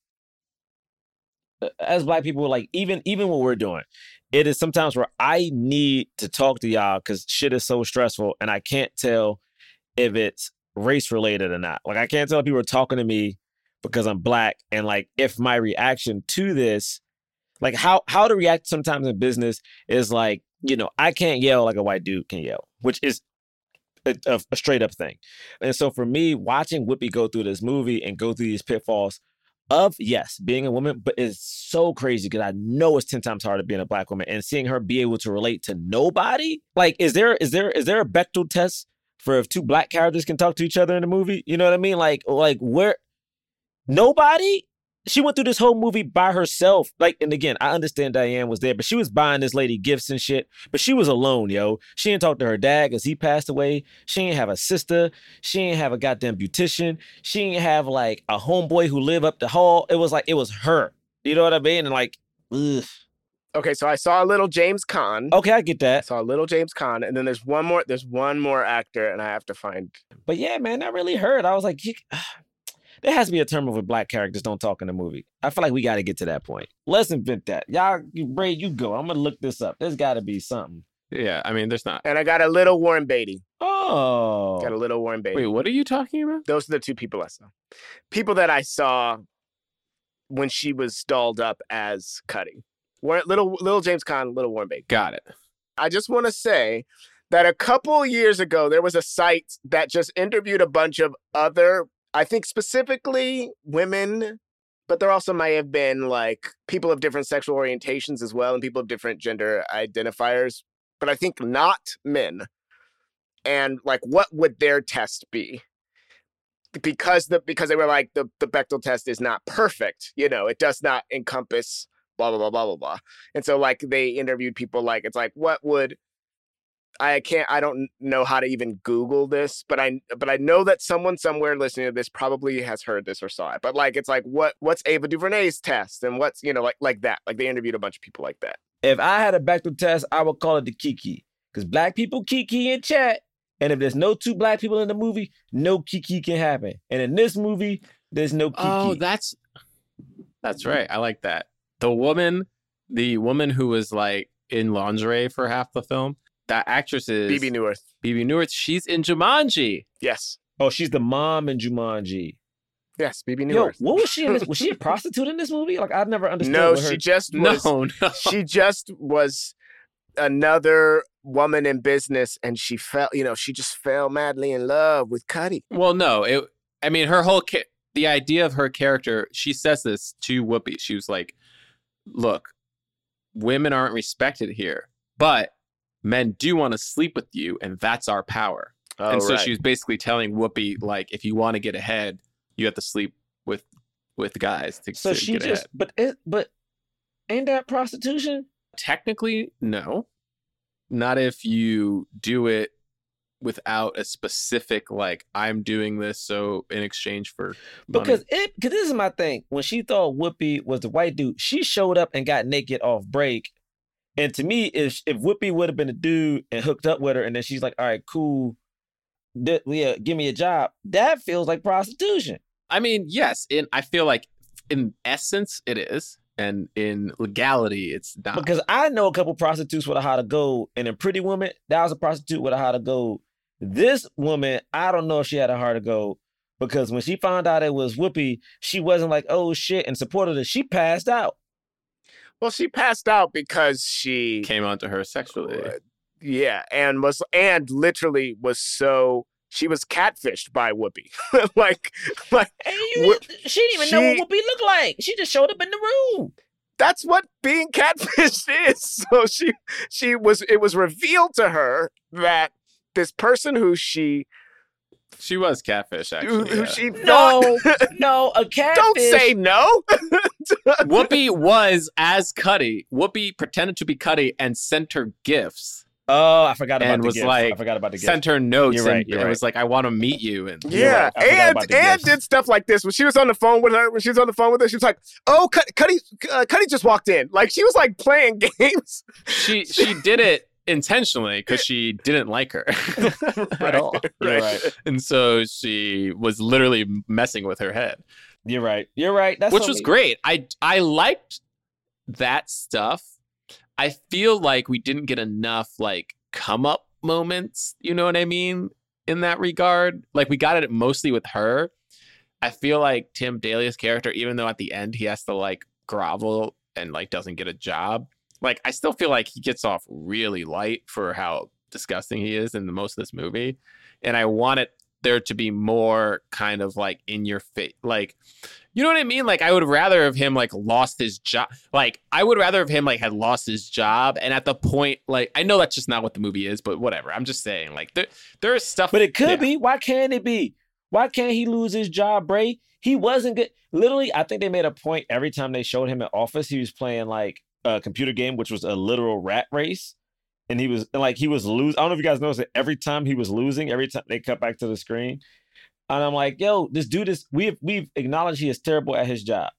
as black people, like even even what we're doing, it is sometimes where I need to talk to y'all because shit is so stressful, and I can't tell if it's race related or not. Like I can't tell if people are talking to me because I'm black, and like if my reaction to this, like how how to react sometimes in business is like you know I can't yell like a white dude can yell, which is a, a, straight up thing. And so for me, watching Whoopi go through this movie and go through these pitfalls of yes, being a woman, but it's so crazy because I know it's ten times harder being a black woman and seeing her be able to relate to nobody. Like, is there is there is there a Bechdel test for if two black characters can talk to each other in a movie? You know what I mean? Like, like where nobody. She went through this whole movie by herself. Like, and again, I understand Diane was there, but she was buying this lady gifts and shit. But she was alone, yo. She didn't talk to her dad because he passed away. She didn't have a sister. She didn't have a goddamn beautician. She didn't have like a homeboy who lived up the hall. It was like it was her. You know what I mean? And like, ugh. Okay, so I saw a little James Caan. Okay, I get that. saw a little James Caan, and then there's one more. There's one more actor, and I have to find. But yeah, man, that really hurt. I was like, you, there has to be a term of when black characters don't talk in the movie. I feel like we got to get to that point. Let's invent that. Y'all, you, Bray, you go. I'm gonna look this up. There's got to be something. yeah, I mean, there's not. And I got a little Warren Beatty. Oh, Got a little Warren Beatty. Wait, what are you talking about? Those are the two people I saw. People that I saw when she was dolled up as Cutty. Warren, little little James Caan, little Warren Beatty. Got it. I just want to say that a couple years ago there was a site that just interviewed a bunch of other, I think specifically women, but there also may have been like people of different sexual orientations as well and people of different gender identifiers, but I think not men. And like what would their test be? Because the because they were like the the Bechdel test is not perfect, you know, it does not encompass blah blah blah blah blah blah. And so like they interviewed people like it's like what would I can't I don't know how to even Google this, but I but I know that someone somewhere listening to this probably has heard this or saw it. But like it's like what what's Ava DuVernay's test and what's you know like like that. Like they interviewed a bunch of people like that. if I had a Bechdel test, I would call it the Kiki. Because black people kiki in chat. And if there's no two black people in the movie, no kiki can happen. And in this movie, there's no kiki. Oh, that's that's right. I like that. The woman, the woman who was like in lingerie for half the film, that actress is Bebe Neuwirth. Bebe Neuwirth. She's in Jumanji. Yes. oh, she's the mom in Jumanji. Yes, Bebe Yo, Neuwirth. what was she in this? Was she a prostitute in this movie? Like I've never understood. no, her- she just No, was no. she just was another woman in business and she fell you know she just fell madly in love with Cutty. Well, no. It. I mean, her whole ca- the idea of her character, she says this to Whoopi. She was like, "Look, women aren't respected here, but men do want to sleep with you, and that's our power." Oh, and so right. she was basically telling Whoopi, like, if you want to get ahead, you have to sleep with with guys to, So to she get just, ahead. but it, but ain't that prostitution? Technically, no. Not if you do it without a specific like I'm doing this so in exchange for money. Because it, because this is my thing. When she thought Whoopi was the white dude, she showed up and got naked off break. And to me, if if Whoopi would have been a dude and hooked up with her, and then she's like, "All right, cool, th- yeah, give me a job," that feels like prostitution. I mean, yes, and I feel like in essence it is, and in legality it's not. Because I know a couple prostitutes with a heart of gold, and in Pretty Woman, that was a prostitute with a heart of gold. This woman, I don't know if she had a heart of gold because when she found out it was Whoopi, she wasn't like, "Oh shit," and supported her. She passed out. Well, she passed out because she came onto her sexually. Uh, yeah, and was and literally was so she was catfished by Whoopi. like like Whoop- She didn't even know she- what Whoopi looked like. She just showed up in the room. that's what being catfished is. So she she was it was revealed to her that this person who she She was catfish, actually. who yeah. she No, no, a catfish. Don't say no. Whoopi was as Cutty. Whoopi pretended to be Cutty and sent her gifts. Oh, I forgot about and the was gift. like I forgot about the gift. sent her notes You're right, and, you're and right. was like, "I want to meet you." And Yeah, right. And and did stuff like this when she was on the phone with her. When she was on the phone with her, she was like, "Oh, Cud- Cutty, uh, Cutty just walked in." Like she was like playing games. she she did it intentionally because she didn't like her at all. You're right. And so she was literally messing with her head, You're right. You're right. That's which was we- great. I I liked that stuff. I feel like we didn't get enough like come up moments. You know what I mean? In that regard, like we got it mostly with her. I feel like Tim Daly's character, even though at the end he has to like grovel and like doesn't get a job, like I still feel like he gets off really light for how disgusting he is in the most of this movie. And I want it there to be more kind of like in your face like you know what I mean? Like I would rather have him like lost his job. Like I would rather have him like had lost his job and at the point like I know that's just not what the movie is, but whatever. I'm just saying like there there is stuff But it could Yeah. be. Why can't it be? Why can't he lose his job, Bray? He wasn't good. Literally, I think they made a point every time they showed him in office. He was playing like a computer game, which was a literal rat race, and he was and, like he was losing. I don't know if you guys noticed it. Every time he was losing, every time they cut back to the screen, and I'm like, yo, this dude is. We've we've acknowledged he is terrible at his job.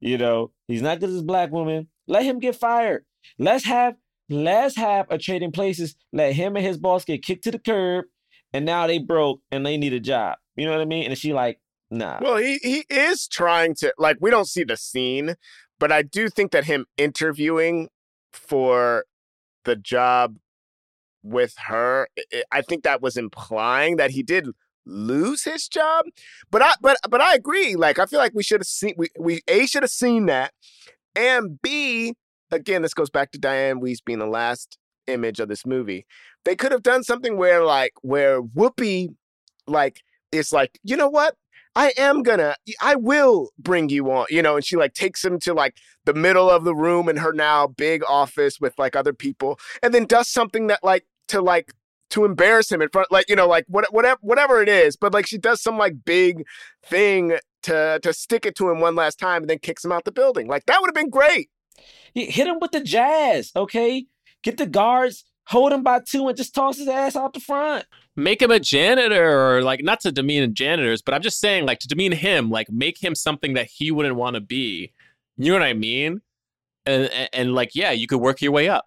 You know, he's not good as black woman. Let him get fired. Let's have let's have a trading places. Let him and his boss get kicked to the curb, and now they broke and they need a job. You know what I mean? And she like, nah. Well, he he is trying to like we don't see the scene, but I do think that him interviewing for the job with her, I- think that was implying that he did lose his job. But I but but I agree. Like I feel like we should have seen we we a should have seen that, and b again this goes back to Diane Wiest being the last image of this movie. They could have done something where like where Whoopi like it's like you know what I am gonna, I will bring you on, you know, and she like takes him to like the middle of the room in her now big office with like other people, and then does something that like to like to embarrass him in front, like you know, like what, whatever, whatever it is, but like she does some like big thing to to stick it to him one last time, and then kicks him out the building. Like that would have been great. Hit him with the jazz, okay? Get the guards, hold him by two, and just toss his ass out the front. make him a janitor or like not to demean janitors, but I'm just saying like to demean him, like make him something that he wouldn't want to be. You know what I mean? And, and and like yeah, you could work your way up.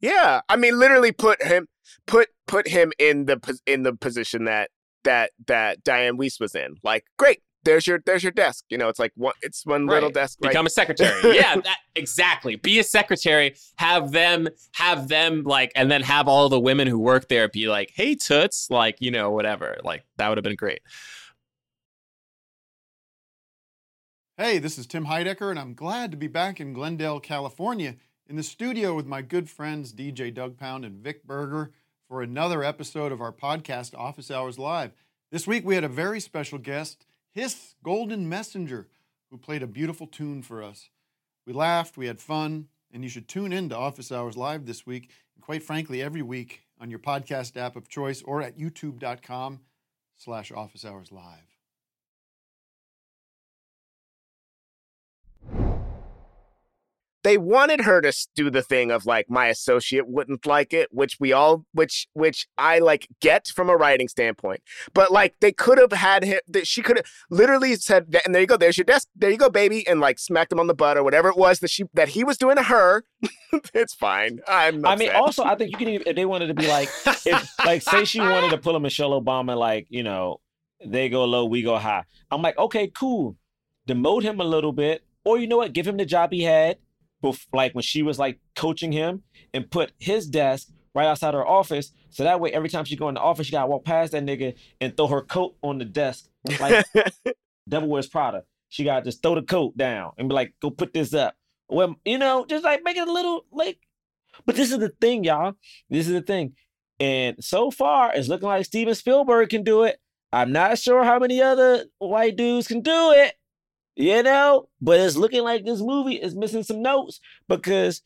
Yeah, I mean, literally put him put put him in the in the position that that that Diane Wiest was in. Like, great, there's your there's your desk. You know, it's like one it's one little Right. desk. Right? Become a secretary. yeah, that, exactly. Be a secretary. Have them have them like, and then have all the women who work there be like, "Hey, toots," like you know, whatever. Like that would have been great. Hey, this is Tim Heidecker, and I'm glad to be back in Glendale, California, in the studio with my good friends DJ Doug Pound and Vic Berger for another episode of our podcast, Office Hours Live. This week we had a very special guest. Hiss Golden Messenger, who played a beautiful tune for us. We laughed, we had fun, and you should tune in to Office Hours Live this week, and quite frankly, every week on your podcast app of choice or at youtube.com slash office hours live. They wanted her to do the thing of like my associate wouldn't like it which we all which which i like get from a writing standpoint but like they could have had him that she could have literally said and there you go there's your desk there you go baby and like smacked him on the butt or whatever it was that she that he was doing to her it's fine i'm not. I mean, also, I think you can even if they wanted to be like, if like say she wanted to pull a Michelle Obama, like you know, they go low, we go high. I'm like, okay, cool, demote him a little bit, or you know what, give him the job he had, like when she was like coaching him, and put his desk right outside her office, so that way every time she go in the office, she gotta walk past that nigga and throw her coat on the desk, like Devil Wears Prada. She gotta just throw the coat down and be like, go put this up. Well, you know, just like make it a little like but this is the thing, y'all. This is the thing. And so far, it's looking like Steven Spielberg can do it. I'm not sure how many other white dudes can do it, you know, but it's looking like this movie is missing some notes because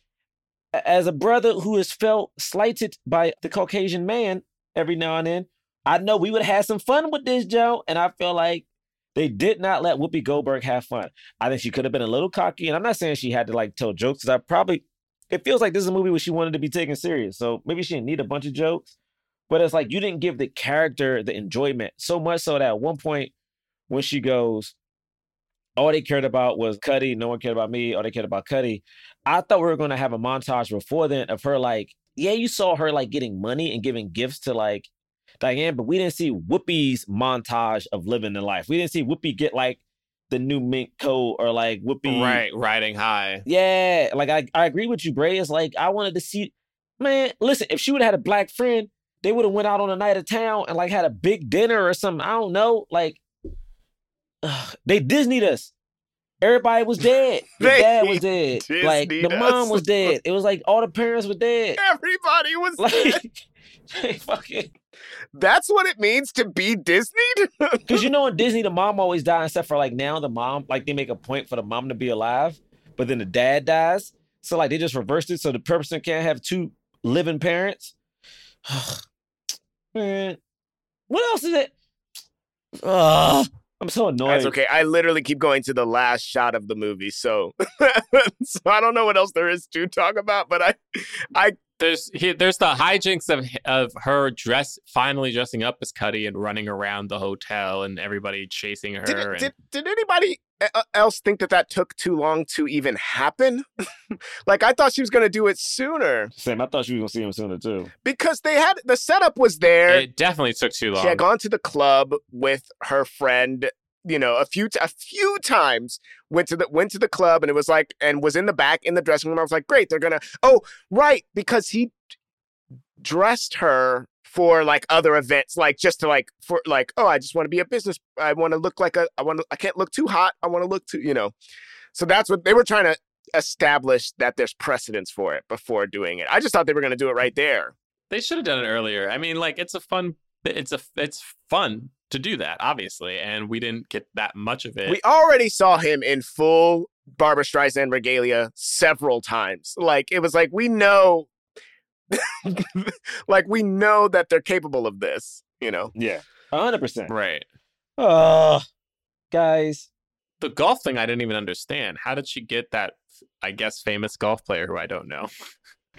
as a brother who has felt slighted by the Caucasian man every now and then, I know we would have had some fun with this, Joe. And I feel like they did not let Whoopi Goldberg have fun. I think she could have been a little cocky. And I'm not saying she had to like tell jokes because I probably it feels like this is a movie where she wanted to be taken serious. So maybe she didn't need a bunch of jokes. But it's like you didn't give the character the enjoyment. So much so that at one point when she goes, all they cared about was Cutty. No one cared about me. All they cared about Cuddy. I thought we were going to have a montage before then of her like, yeah, you saw her like getting money and giving gifts to like Diane, but we didn't see Whoopi's montage of living the life. We didn't see Whoopi get like the new mink coat or like Whoopi Right, riding high. yeah, like I, I agree with you, Bray. It's like I wanted to see, man. Listen, if she would have had a black friend, they would have went out on a night of town and like had a big dinner or something. I don't know. Like ugh, they Disneyed us. Everybody was dead. The dad was dead. Like the mom was dead. It was like all the parents were dead. everybody was Like they fucking that's what it means to be disneyed Because you know in Disney, the mom always dies, except for like now the mom, like they make a point for the mom to be alive, but then the dad dies. So like they just reversed it so the person can't have two living parents. Man, what else is it? Ugh, I'm so annoyed. That's okay. I literally keep going to the last shot of the movie, so so I don't know what else there is to talk about. But I, I There's he, there's the hijinks of of her dress finally dressing up as Cutty and running around the hotel and everybody chasing her. did, and, did did anybody uh, else think that that took too long to even happen? like I thought she was going to do it sooner Same, I thought she was gonna see him sooner too. because they had the setup was there. it definitely took too long. She had gone to the club with her friend, you know, a few t- a few times. Went to the went to the club and it was like and was in the back in the dressing room. I was like, great, they're gonna. Oh, right, because he dressed her for like other events, like just to like for like, oh, I just want to be a business. I want to look like a. I want to. I can't look too hot. I want to look too, you know. So that's what they were trying to establish that there's precedence for it before doing it. I just thought they were gonna do it right there. They should have done it earlier. I mean, like it's a fun. It's a it's fun to do that, obviously, and we didn't get that much of it. We already saw him in full Barbra Streisand regalia several times. Like it was like we know, like we know that they're capable of this. You know, Yeah, hundred percent. right. Oh, guys, The golf thing, I didn't even understand. How did she get that? I guess famous golf player who I don't know.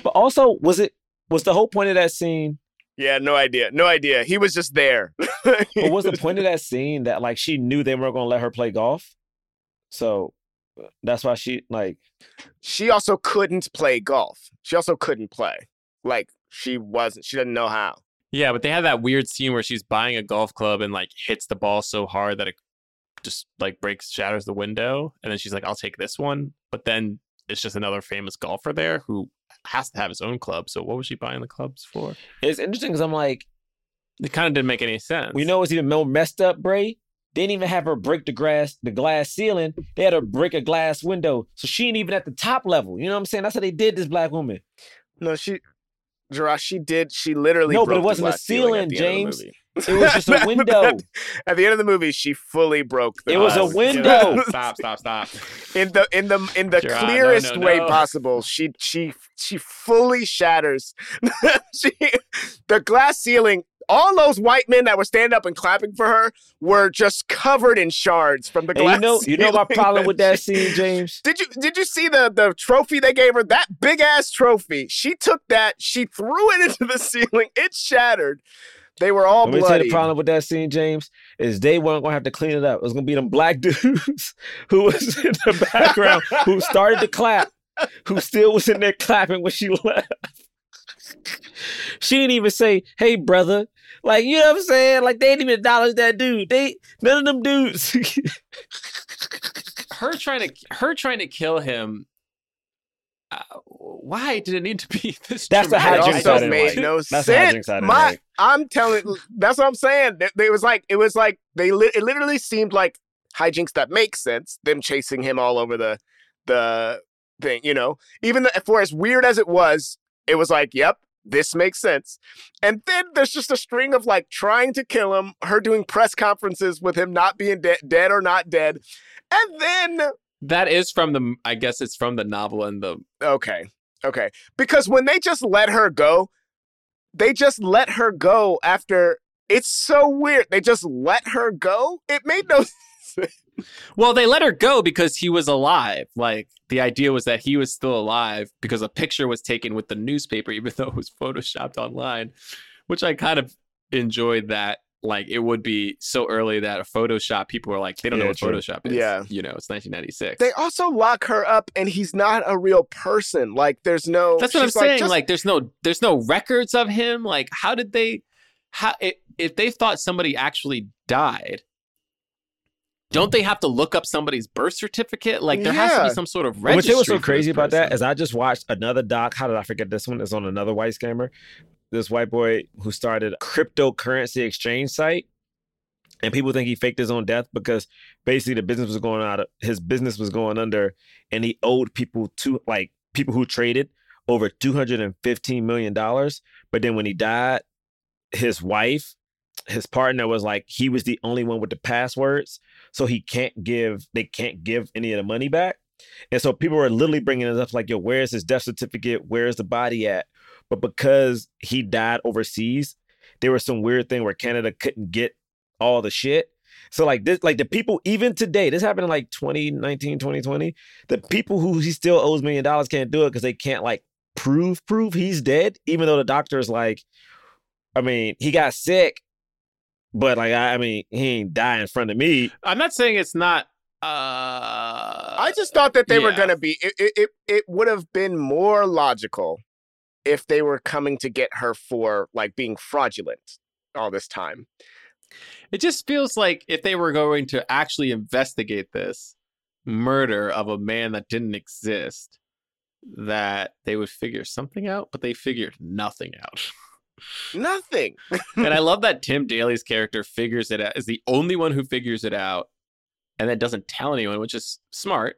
but also was it was the whole point of that scene? Yeah, no idea, no idea. He was just there. But was the point of that scene that like she knew they weren't gonna let her play golf? So uh, that's why she like she also couldn't play golf. She also couldn't play. Like she wasn't. She didn't know how. Yeah, but they had that weird scene where she's buying a golf club and like hits the ball so hard that it just like breaks, shatters the window, and then she's like, "I'll take this one." But then it's just another famous golfer there who has to have his own club. So what was she buying the clubs for? it's interesting because I'm like, It kind of didn't make any sense. We know it's even more messed up, Bray? They didn't even have her break the grass, the glass ceiling. They had her break a glass window. So she ain't even at the top level. You know what I'm saying? That's how they did this black woman. No, she. Jerah, she did. She literally. No, but it wasn't a glass ceiling at ceiling, the the James. Movie. It was just a window. At the end of the movie, she fully broke. The It was a glass. window. Stop, stop, stop. in the in the in the Jerah, no, clearest no, way no. possible. She she she fully shatters she, the glass ceiling. All those white men that were standing up and clapping for her were just covered in shards from the And glass. you know, you know my ceiling problem with that scene, James. Did you did you see the the trophy they gave her? That big ass trophy. She took that. She threw it into the ceiling. It shattered. They were all Let me tell you bloody. the problem with that scene, James, is they weren't gonna have to clean it up. It was gonna be them black dudes who was in the background who started to clap, who still was in there clapping when she left. She didn't even say, "Hey, brother." Like you know what I'm saying? Like they didn't even acknowledge that dude. They none of them dudes. her trying to her trying to kill him. Uh, why did it need to be this? That's the dramatic? It hijinks I also didn't made like. no That's the sense. I didn't My, like. I'm telling. That's what I'm saying. It, it was like it was like they. Li- it literally seemed like hijinks that make sense. Them chasing him all over the the thing. You know, even the, for as weird as it was, it was like, yep, this makes sense. And then there's just a string of like trying to kill him, her doing press conferences with him not being de- dead or not dead, and then That is from the. I guess it's from the novel and the. Okay. Okay. Because when they just let her go, they just let her go after it's so weird. They just let her go. It made no sense. Well, they let her go because he was alive. Like the idea was that he was still alive because a picture was taken with the newspaper, even though it was photoshopped online, which I kind of enjoyed. That like it would be so early that a Photoshop people were like they don't know what true. Photoshop is. Yeah. you know, it's 1996. They also lock her up and he's not a real person. Like there's no That's what I'm she's like, saying. just- Like, there's no there's no records of him. Like, how did they? How if, if they thought somebody actually died? Don't they have to look up somebody's birth certificate? Like, there has to be some sort of But registry. What's was so crazy about that is I just watched another doc. How did I forget this one? It's on another white scammer. This white boy who started a cryptocurrency exchange site. And people think he faked his own death because basically the business was going out of his business was going under and he owed people to like people who traded over $215 million. But then when he died, his wife, his partner was like, he was the only one with the passwords. So he can't give, they can't give any of the money back. And so people were literally bringing it up like, yo, where's his death certificate? Where's the body at? But because he died overseas, there was some weird thing where Canada couldn't get all the shit. So like this, like the people, even today, this happened in like 2019, 2020. The people who he still owes million dollars can't do it because they can't like prove, prove he's dead, even though the doctor's like, I mean, he got sick, but like, I, I mean, he ain't die in front of me. I'm not saying it's not. Uh, I just thought that they were gonna be it it, it, it would have been more logical if they were coming to get her for like being fraudulent all this time. It just feels like if they were going to actually investigate this murder of a man that didn't exist, that they would figure something out, but they figured nothing out. Nothing. and I love that Tim Daly's character figures it out, is the only one who figures it out and then doesn't tell anyone, which is smart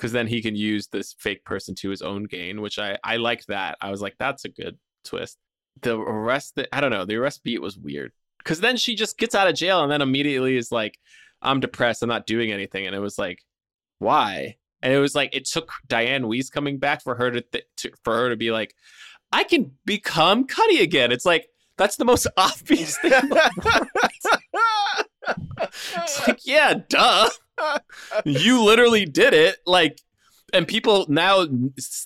because then he can use this fake person to his own gain, which I, I liked that. I was like, that's a good twist. The arrest, I don't know, the arrest beat was weird because then she just gets out of jail and then immediately is like, I'm depressed, I'm not doing anything. And it was like, why? And it was like, it took Dianne Wiest coming back for her to, th- to for her to be like, I can become Cutty again. It's like, that's the most obvious thing. it's like, yeah, duh. You literally did it. Like, and people now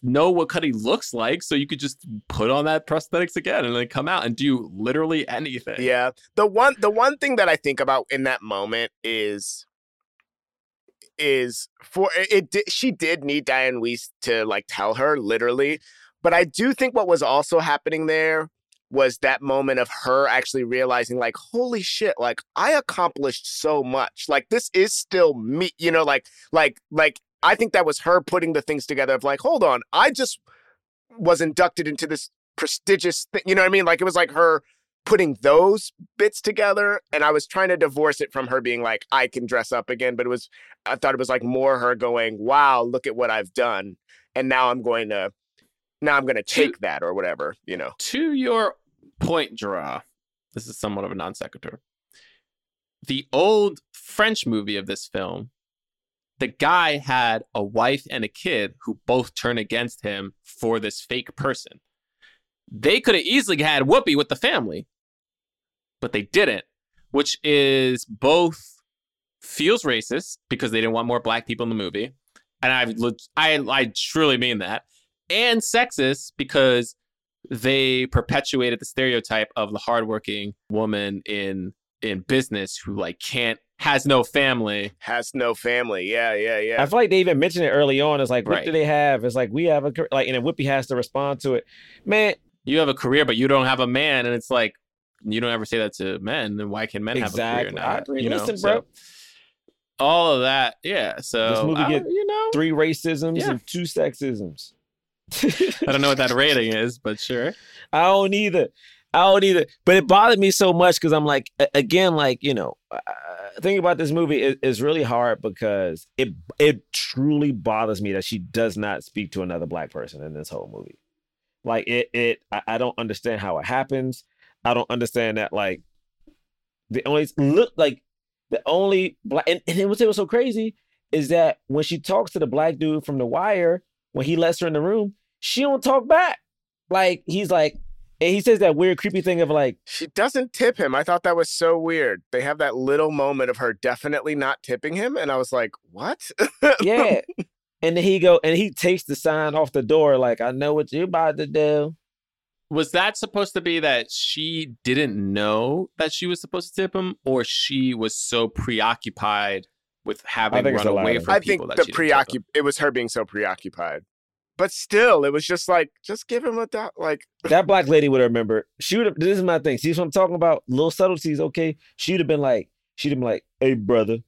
know what Cutty looks like, so you could just put on that prosthetics again and then come out and do literally anything. Yeah. The one the one thing that I think about in that moment is is for it, it she did need Dianne Wiest to like tell her literally, but I do think what was also happening there was that moment of her actually realizing like holy shit like I accomplished so much. Like this is still me you know like like like I think that was her putting the things together of like hold on I just was inducted into this prestigious thing you know what I mean? Like it was like her putting those bits together and I was trying to divorce it from her being like I can dress up again but it was I thought it was like more her going wow look at what I've done and now I'm going to now I'm going to take that or whatever you know? To your point, Draw, This is somewhat of a non sequitur. The old French movie of this film, the guy had a wife and a kid who both turn against him for this fake person. They could have easily had Whoopi with the family, but they didn't, which is both feels racist because they didn't want more black people in the movie, and I I I truly mean that, and sexist because they perpetuated the stereotype of the hardworking woman in in business who like can't has no family. Has no family. Yeah, yeah, yeah. I feel like they even mentioned it early on. It's like, what Right. do they have? It's like we have a car- like, and then Whoopi has to respond to it. Man, You have a career, but you don't have a man, and it's like you don't ever say that to men. Then why can men have a Exactly. career now? I agree. You know, Listen, so bro. all of that, yeah. So this movie I, get you know, three racisms Yeah. and two sexisms. I don't know what that rating is, but sure. I don't either. I don't either. But it bothered me so much because I'm like, again, like you know, uh, thinking about this movie is, is really hard because it it truly bothers me that she does not speak to another black person in this whole movie. Like it, it I, I don't understand how it happens. I don't understand that. Like the only look like the only black and, and it was it was so crazy is that when she talks to the black dude from the wire when he lets her in the room, she don't talk back. Like he's like, and he says that weird, creepy thing of like, She doesn't tip him. I thought that was so weird. They have that little moment of her definitely not tipping him, and I was like, "What?" yeah. and then he go and he takes the sign off the door, like, I know what you're about to do. Was that supposed to be that she didn't know that she was supposed to tip him, or she was so preoccupied with having run away latter. from I think people that the she didn't tip him? preoccup. It was her being so preoccupied, but still, it was just like, just give him a do- like. That black lady would have remembered. She would have this is my thing. See what I'm talking about? Little subtleties, okay? She'd have been like, she'd have been like, hey brother,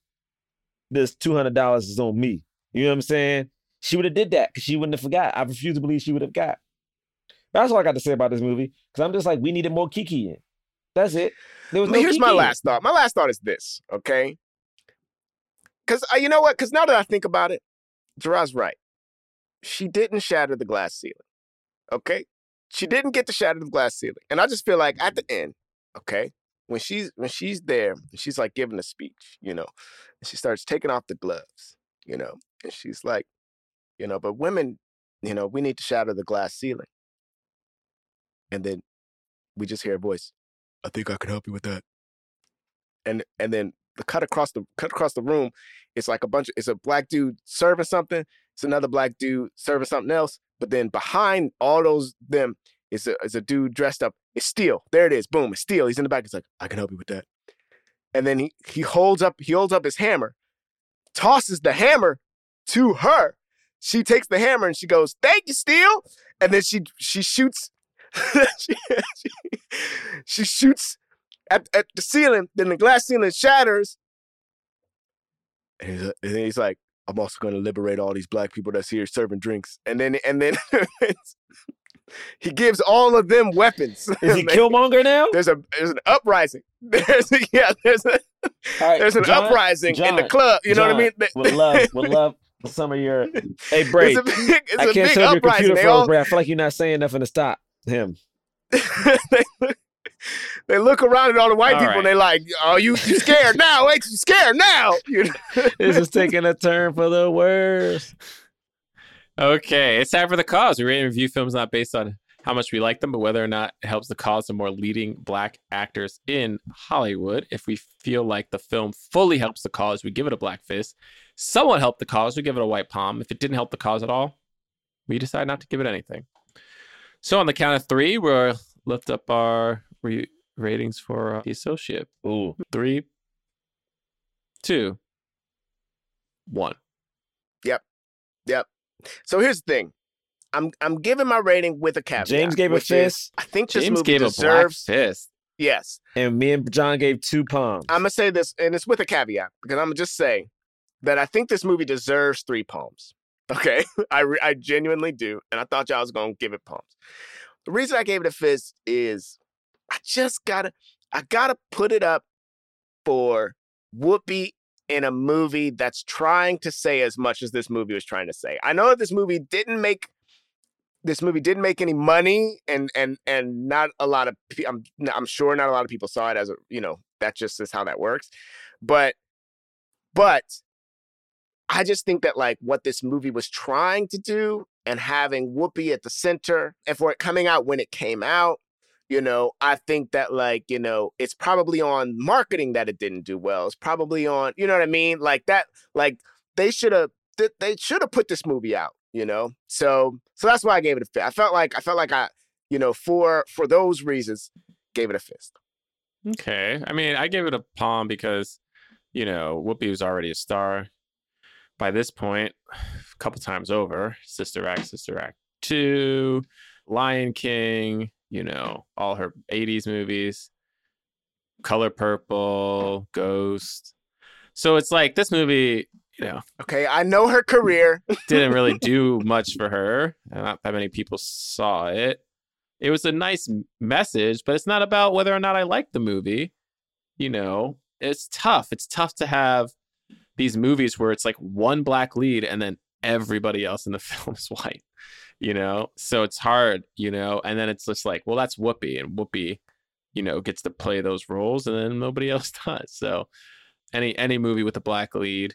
this two hundred dollars is on me. You know what I'm saying? She would have did that because she wouldn't have forgot. I refuse to believe she would have got. That's all I got to say about this movie. Because I'm just like, we needed more Kiki in. That's it. There was no Here's my Kiki in. last thought. My last thought is this, okay? Because uh, you know what? Because now that I think about it, Jerah's right. She didn't shatter the glass ceiling, okay? She didn't get to shatter the glass ceiling, and I just feel like at the end, okay, when she's when she's there, she's like giving a speech, you know, and she starts taking off the gloves, you know, and she's like, you know, but women, you know, we need to shatter the glass ceiling, and then we just hear a voice. I think I can help you with that. And and then the cut across the cut across the room, it's like a bunch of it's a black dude serving something, it's another black dude serving something else, but then behind all those them is a is a dude dressed up. It's steel. There it is. Boom, it's steel. He's in the back. He's like, I can help you with that. And then he he holds up he holds up his hammer, tosses the hammer to her. She takes the hammer and she goes, "Thank you, Steel." And then she she shoots she, she, she shoots at, at the ceiling, then the glass ceiling shatters. And he's, and he's like, I'm also gonna liberate all these black people that's here serving drinks. And then and then he gives all of them weapons. Is he Killmonger now? There's a there's an uprising. There's a, yeah, there's a All right, there's an John- uprising in the club. You know what I mean? They- Would love, would love some of your. Hey, Bray, It's a big, it's I a can't big tell if your computer They froze, all Bray. I feel like you're not saying nothing to stop him. they, look, they look around at all the white All people right. and they like, oh, you, you scared now? Wait, you scared now? You know? This is taking a turn for the worse. Okay, it's time for the cause. We rate and review films not based on how much we like them, but whether or not it helps the cause of more leading black actors in Hollywood. If we feel like the film fully helps the cause, we give it a black fist. Somewhat helped the cause, we give it a white palm. If it didn't help the cause at all, we decide not to give it anything. So on the count of three, we'll lift up our re- ratings for uh, the associate. Ooh. Three, two, one. Yep. Yep. So here's the thing. I'm I'm giving my rating with a caveat. James gave a which is, fist, I think this James movie gave a black deserves. fist. yes. and me and John gave two palms. I'm gonna say this, and it's with a caveat because I'm gonna just say that I think this movie deserves three palms. Okay, I re- I genuinely do, and I thought y'all was gonna give it palms. The reason I gave it a fist is I just gotta I gotta put it up for Whoopi in a movie that's trying to say as much as this movie was trying to say. I know that this movie didn't make this movie didn't make any money, and and and not a lot of I'm I'm sure not a lot of people saw it as a you know that just is how that works, but but I just think that like what this movie was trying to do and having Whoopi at the center and for it coming out when it came out, you know, I think that like, you know, it's probably on marketing that it didn't do well. It's probably on, you know what I mean? Like that, like they should have th- they should have put this movie out, you know? So so that's why I gave it a fist. I felt like I felt like I, you know, for for those reasons, gave it a fist. Okay. I mean, I gave it a palm because, you know, Whoopi was already a star by this point, a couple times over. Sister Act, Sister Act 2, Lion King, you know, all her 80s movies, Color Purple, Ghost. So it's like this movie, you know, Okay, I know her career. didn't really do much for her. Not that many people saw it. It was a nice message, but it's not about whether or not I like the movie. You know, it's tough. It's tough to have these movies where it's like one black lead and then everybody else in the film is white. You know, so it's hard. You know, and then it's just like, well, that's Whoopi, and Whoopi, you know, gets to play those roles, and then nobody else does. So, any any movie with a black lead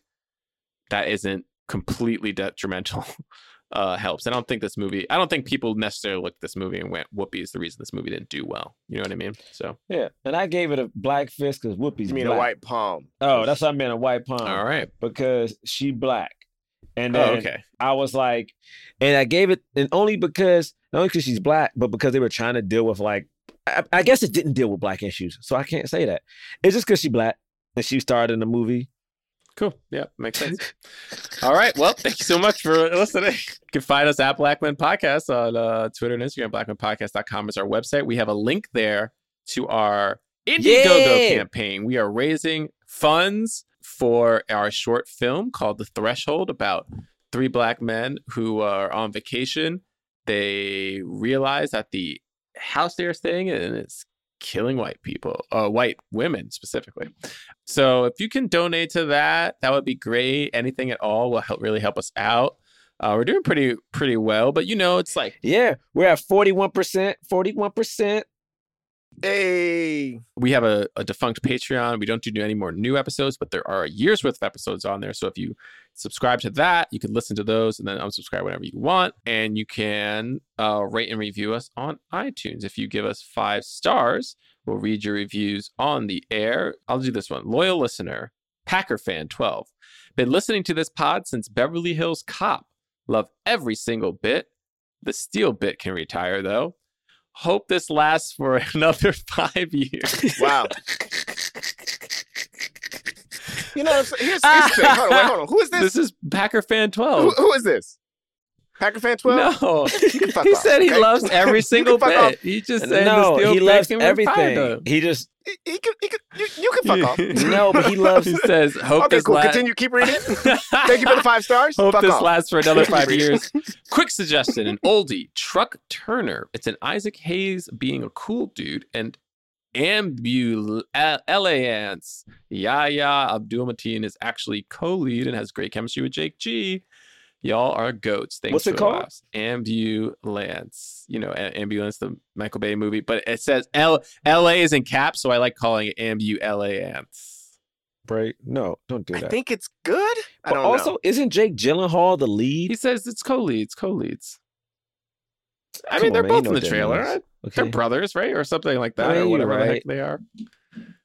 that isn't completely detrimental uh helps. I don't think this movie I don't think people necessarily looked at this movie and went, Whoopi is the reason this movie didn't do well. You know what I mean? So Yeah, and I gave it a black fist because Whoopi's You mean black. a white palm? Oh, that's what I meant a white palm. all right. because she black. And Oh, okay. I was like, and I gave it, and only because not only because she's black, but because they were trying to deal with like, I, I guess it didn't deal with black issues, so I can't say that. It's just because she black and she starred in the movie. Cool. Yeah, makes sense. All right. Well, thank you so much for listening. You can find us at Black Men Podcast on uh, Twitter and Instagram. BlackMenPodcast.com is our website. We have a link there to our Indiegogo Yeah. campaign. We are raising funds for our short film called The Threshold about three black men who are on vacation. They realize that the house they're staying in is killing white people, uh, white women specifically. So if you can donate to that, that would be great. Anything at all will help really help us out. Uh, we're doing pretty pretty well, but you know, it's like Yeah, we're at forty one percent, forty one percent. Hey, we have a, a defunct Patreon. We don't do any more new episodes, but there are a year's worth of episodes on there. So if you subscribe to that, you can listen to those and then unsubscribe whenever you want. And you can uh, rate and review us on iTunes. If you give us five stars, we'll read your reviews on the air. I'll do this one. Loyal listener, Packer fan 12. Been listening to this pod since Beverly Hills Cop. Love every single bit. The steel bit can retire though. Hope this lasts for another five years. wow. You know, here's, here's the thing. Hold on, wait, hold on. Who is this? This is Packer fan who, 12. who is this? Packer fan twelve? No, You can fuck he off, said he okay? loves every single can fuck bit. He just said no, the steel he loves everything. He just He, he could, he could, you, you can fuck off. no, but he loves. He says, "Hope Okay, this cool. la- Continue. Keep reading. Thank you for the five stars. Hope fuck this off. lasts for another five years. Quick suggestion: an oldie, Truck Turner. It's an Isaac Hayes being a cool dude and ambul Ants. Yahya Abdul Mateen is actually co-lead and has great chemistry with Jake G. Y'all are goats. Thanks What's for it the called? laughs. Ambulance. You know, A- Ambulance, the Michael Bay movie, but it says L L A is in caps, so I like calling it Ambulance. Right? No, don't do that. I think it's good. I But don't also, know. isn't Jake Gyllenhaal the lead? He says it's co-leads, co-leads. I Come mean, on, they're man, both in the trailer. right? Okay. They're brothers, right, or something like that, I that, mean, or you're whatever the heck they are.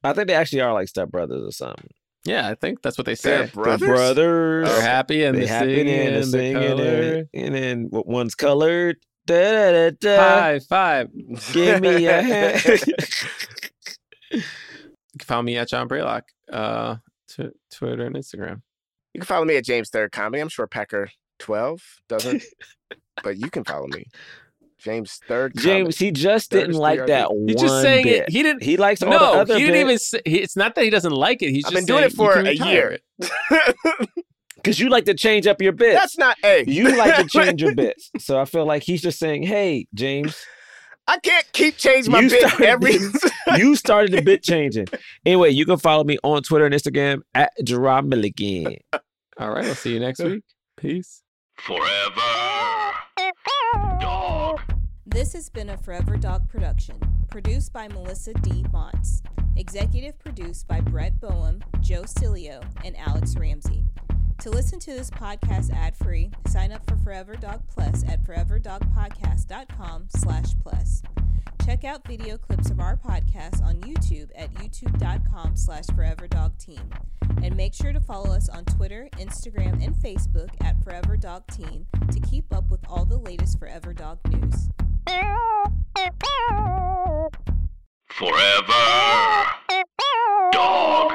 I think they actually are like stepbrothers or something. Yeah, I think that's what they They're brothers. They're brothers. They're happy and they they happen sing and and they they sing and, and then one's colored. Da, da, da, da. High five. Give me a hand. You can follow me at John Braylock, uh, t- Twitter and Instagram. You can follow me at James Third Comedy. I'm sure Packer twelve doesn't, but you can follow me, James Third. Comedy. James, he just Third didn't like PRD. that He's one just saying bit. it. He didn't. He likes all the no, other he didn't even. Say, he, it's not that he doesn't like it. He's I've just been doing it for a year. Because you like to change up your bits. That's not a. you like to change your bits. So I feel like he's just saying, hey, James, I can't keep changing my You bit started every. you started the bit changing. Anyway, you can follow me on Twitter and Instagram at Jerah Milligan. All right, I'll see you next week. Peace. Forever. This has been a Forever Dog production, produced by Melisa D. Monts, executive produced by Brett Boham, Joe Cilio, and Alex Ramsey. To listen to this podcast ad-free, sign up for Forever Dog Plus at foreverdogpodcast.com slash plus. Check out video clips of our podcast on YouTube at youtube.com slash foreverdogteam. And make sure to follow us on Twitter, Instagram, and Facebook at Forever Dog Team to keep up with all the latest Forever Dog news. Forever. Dog.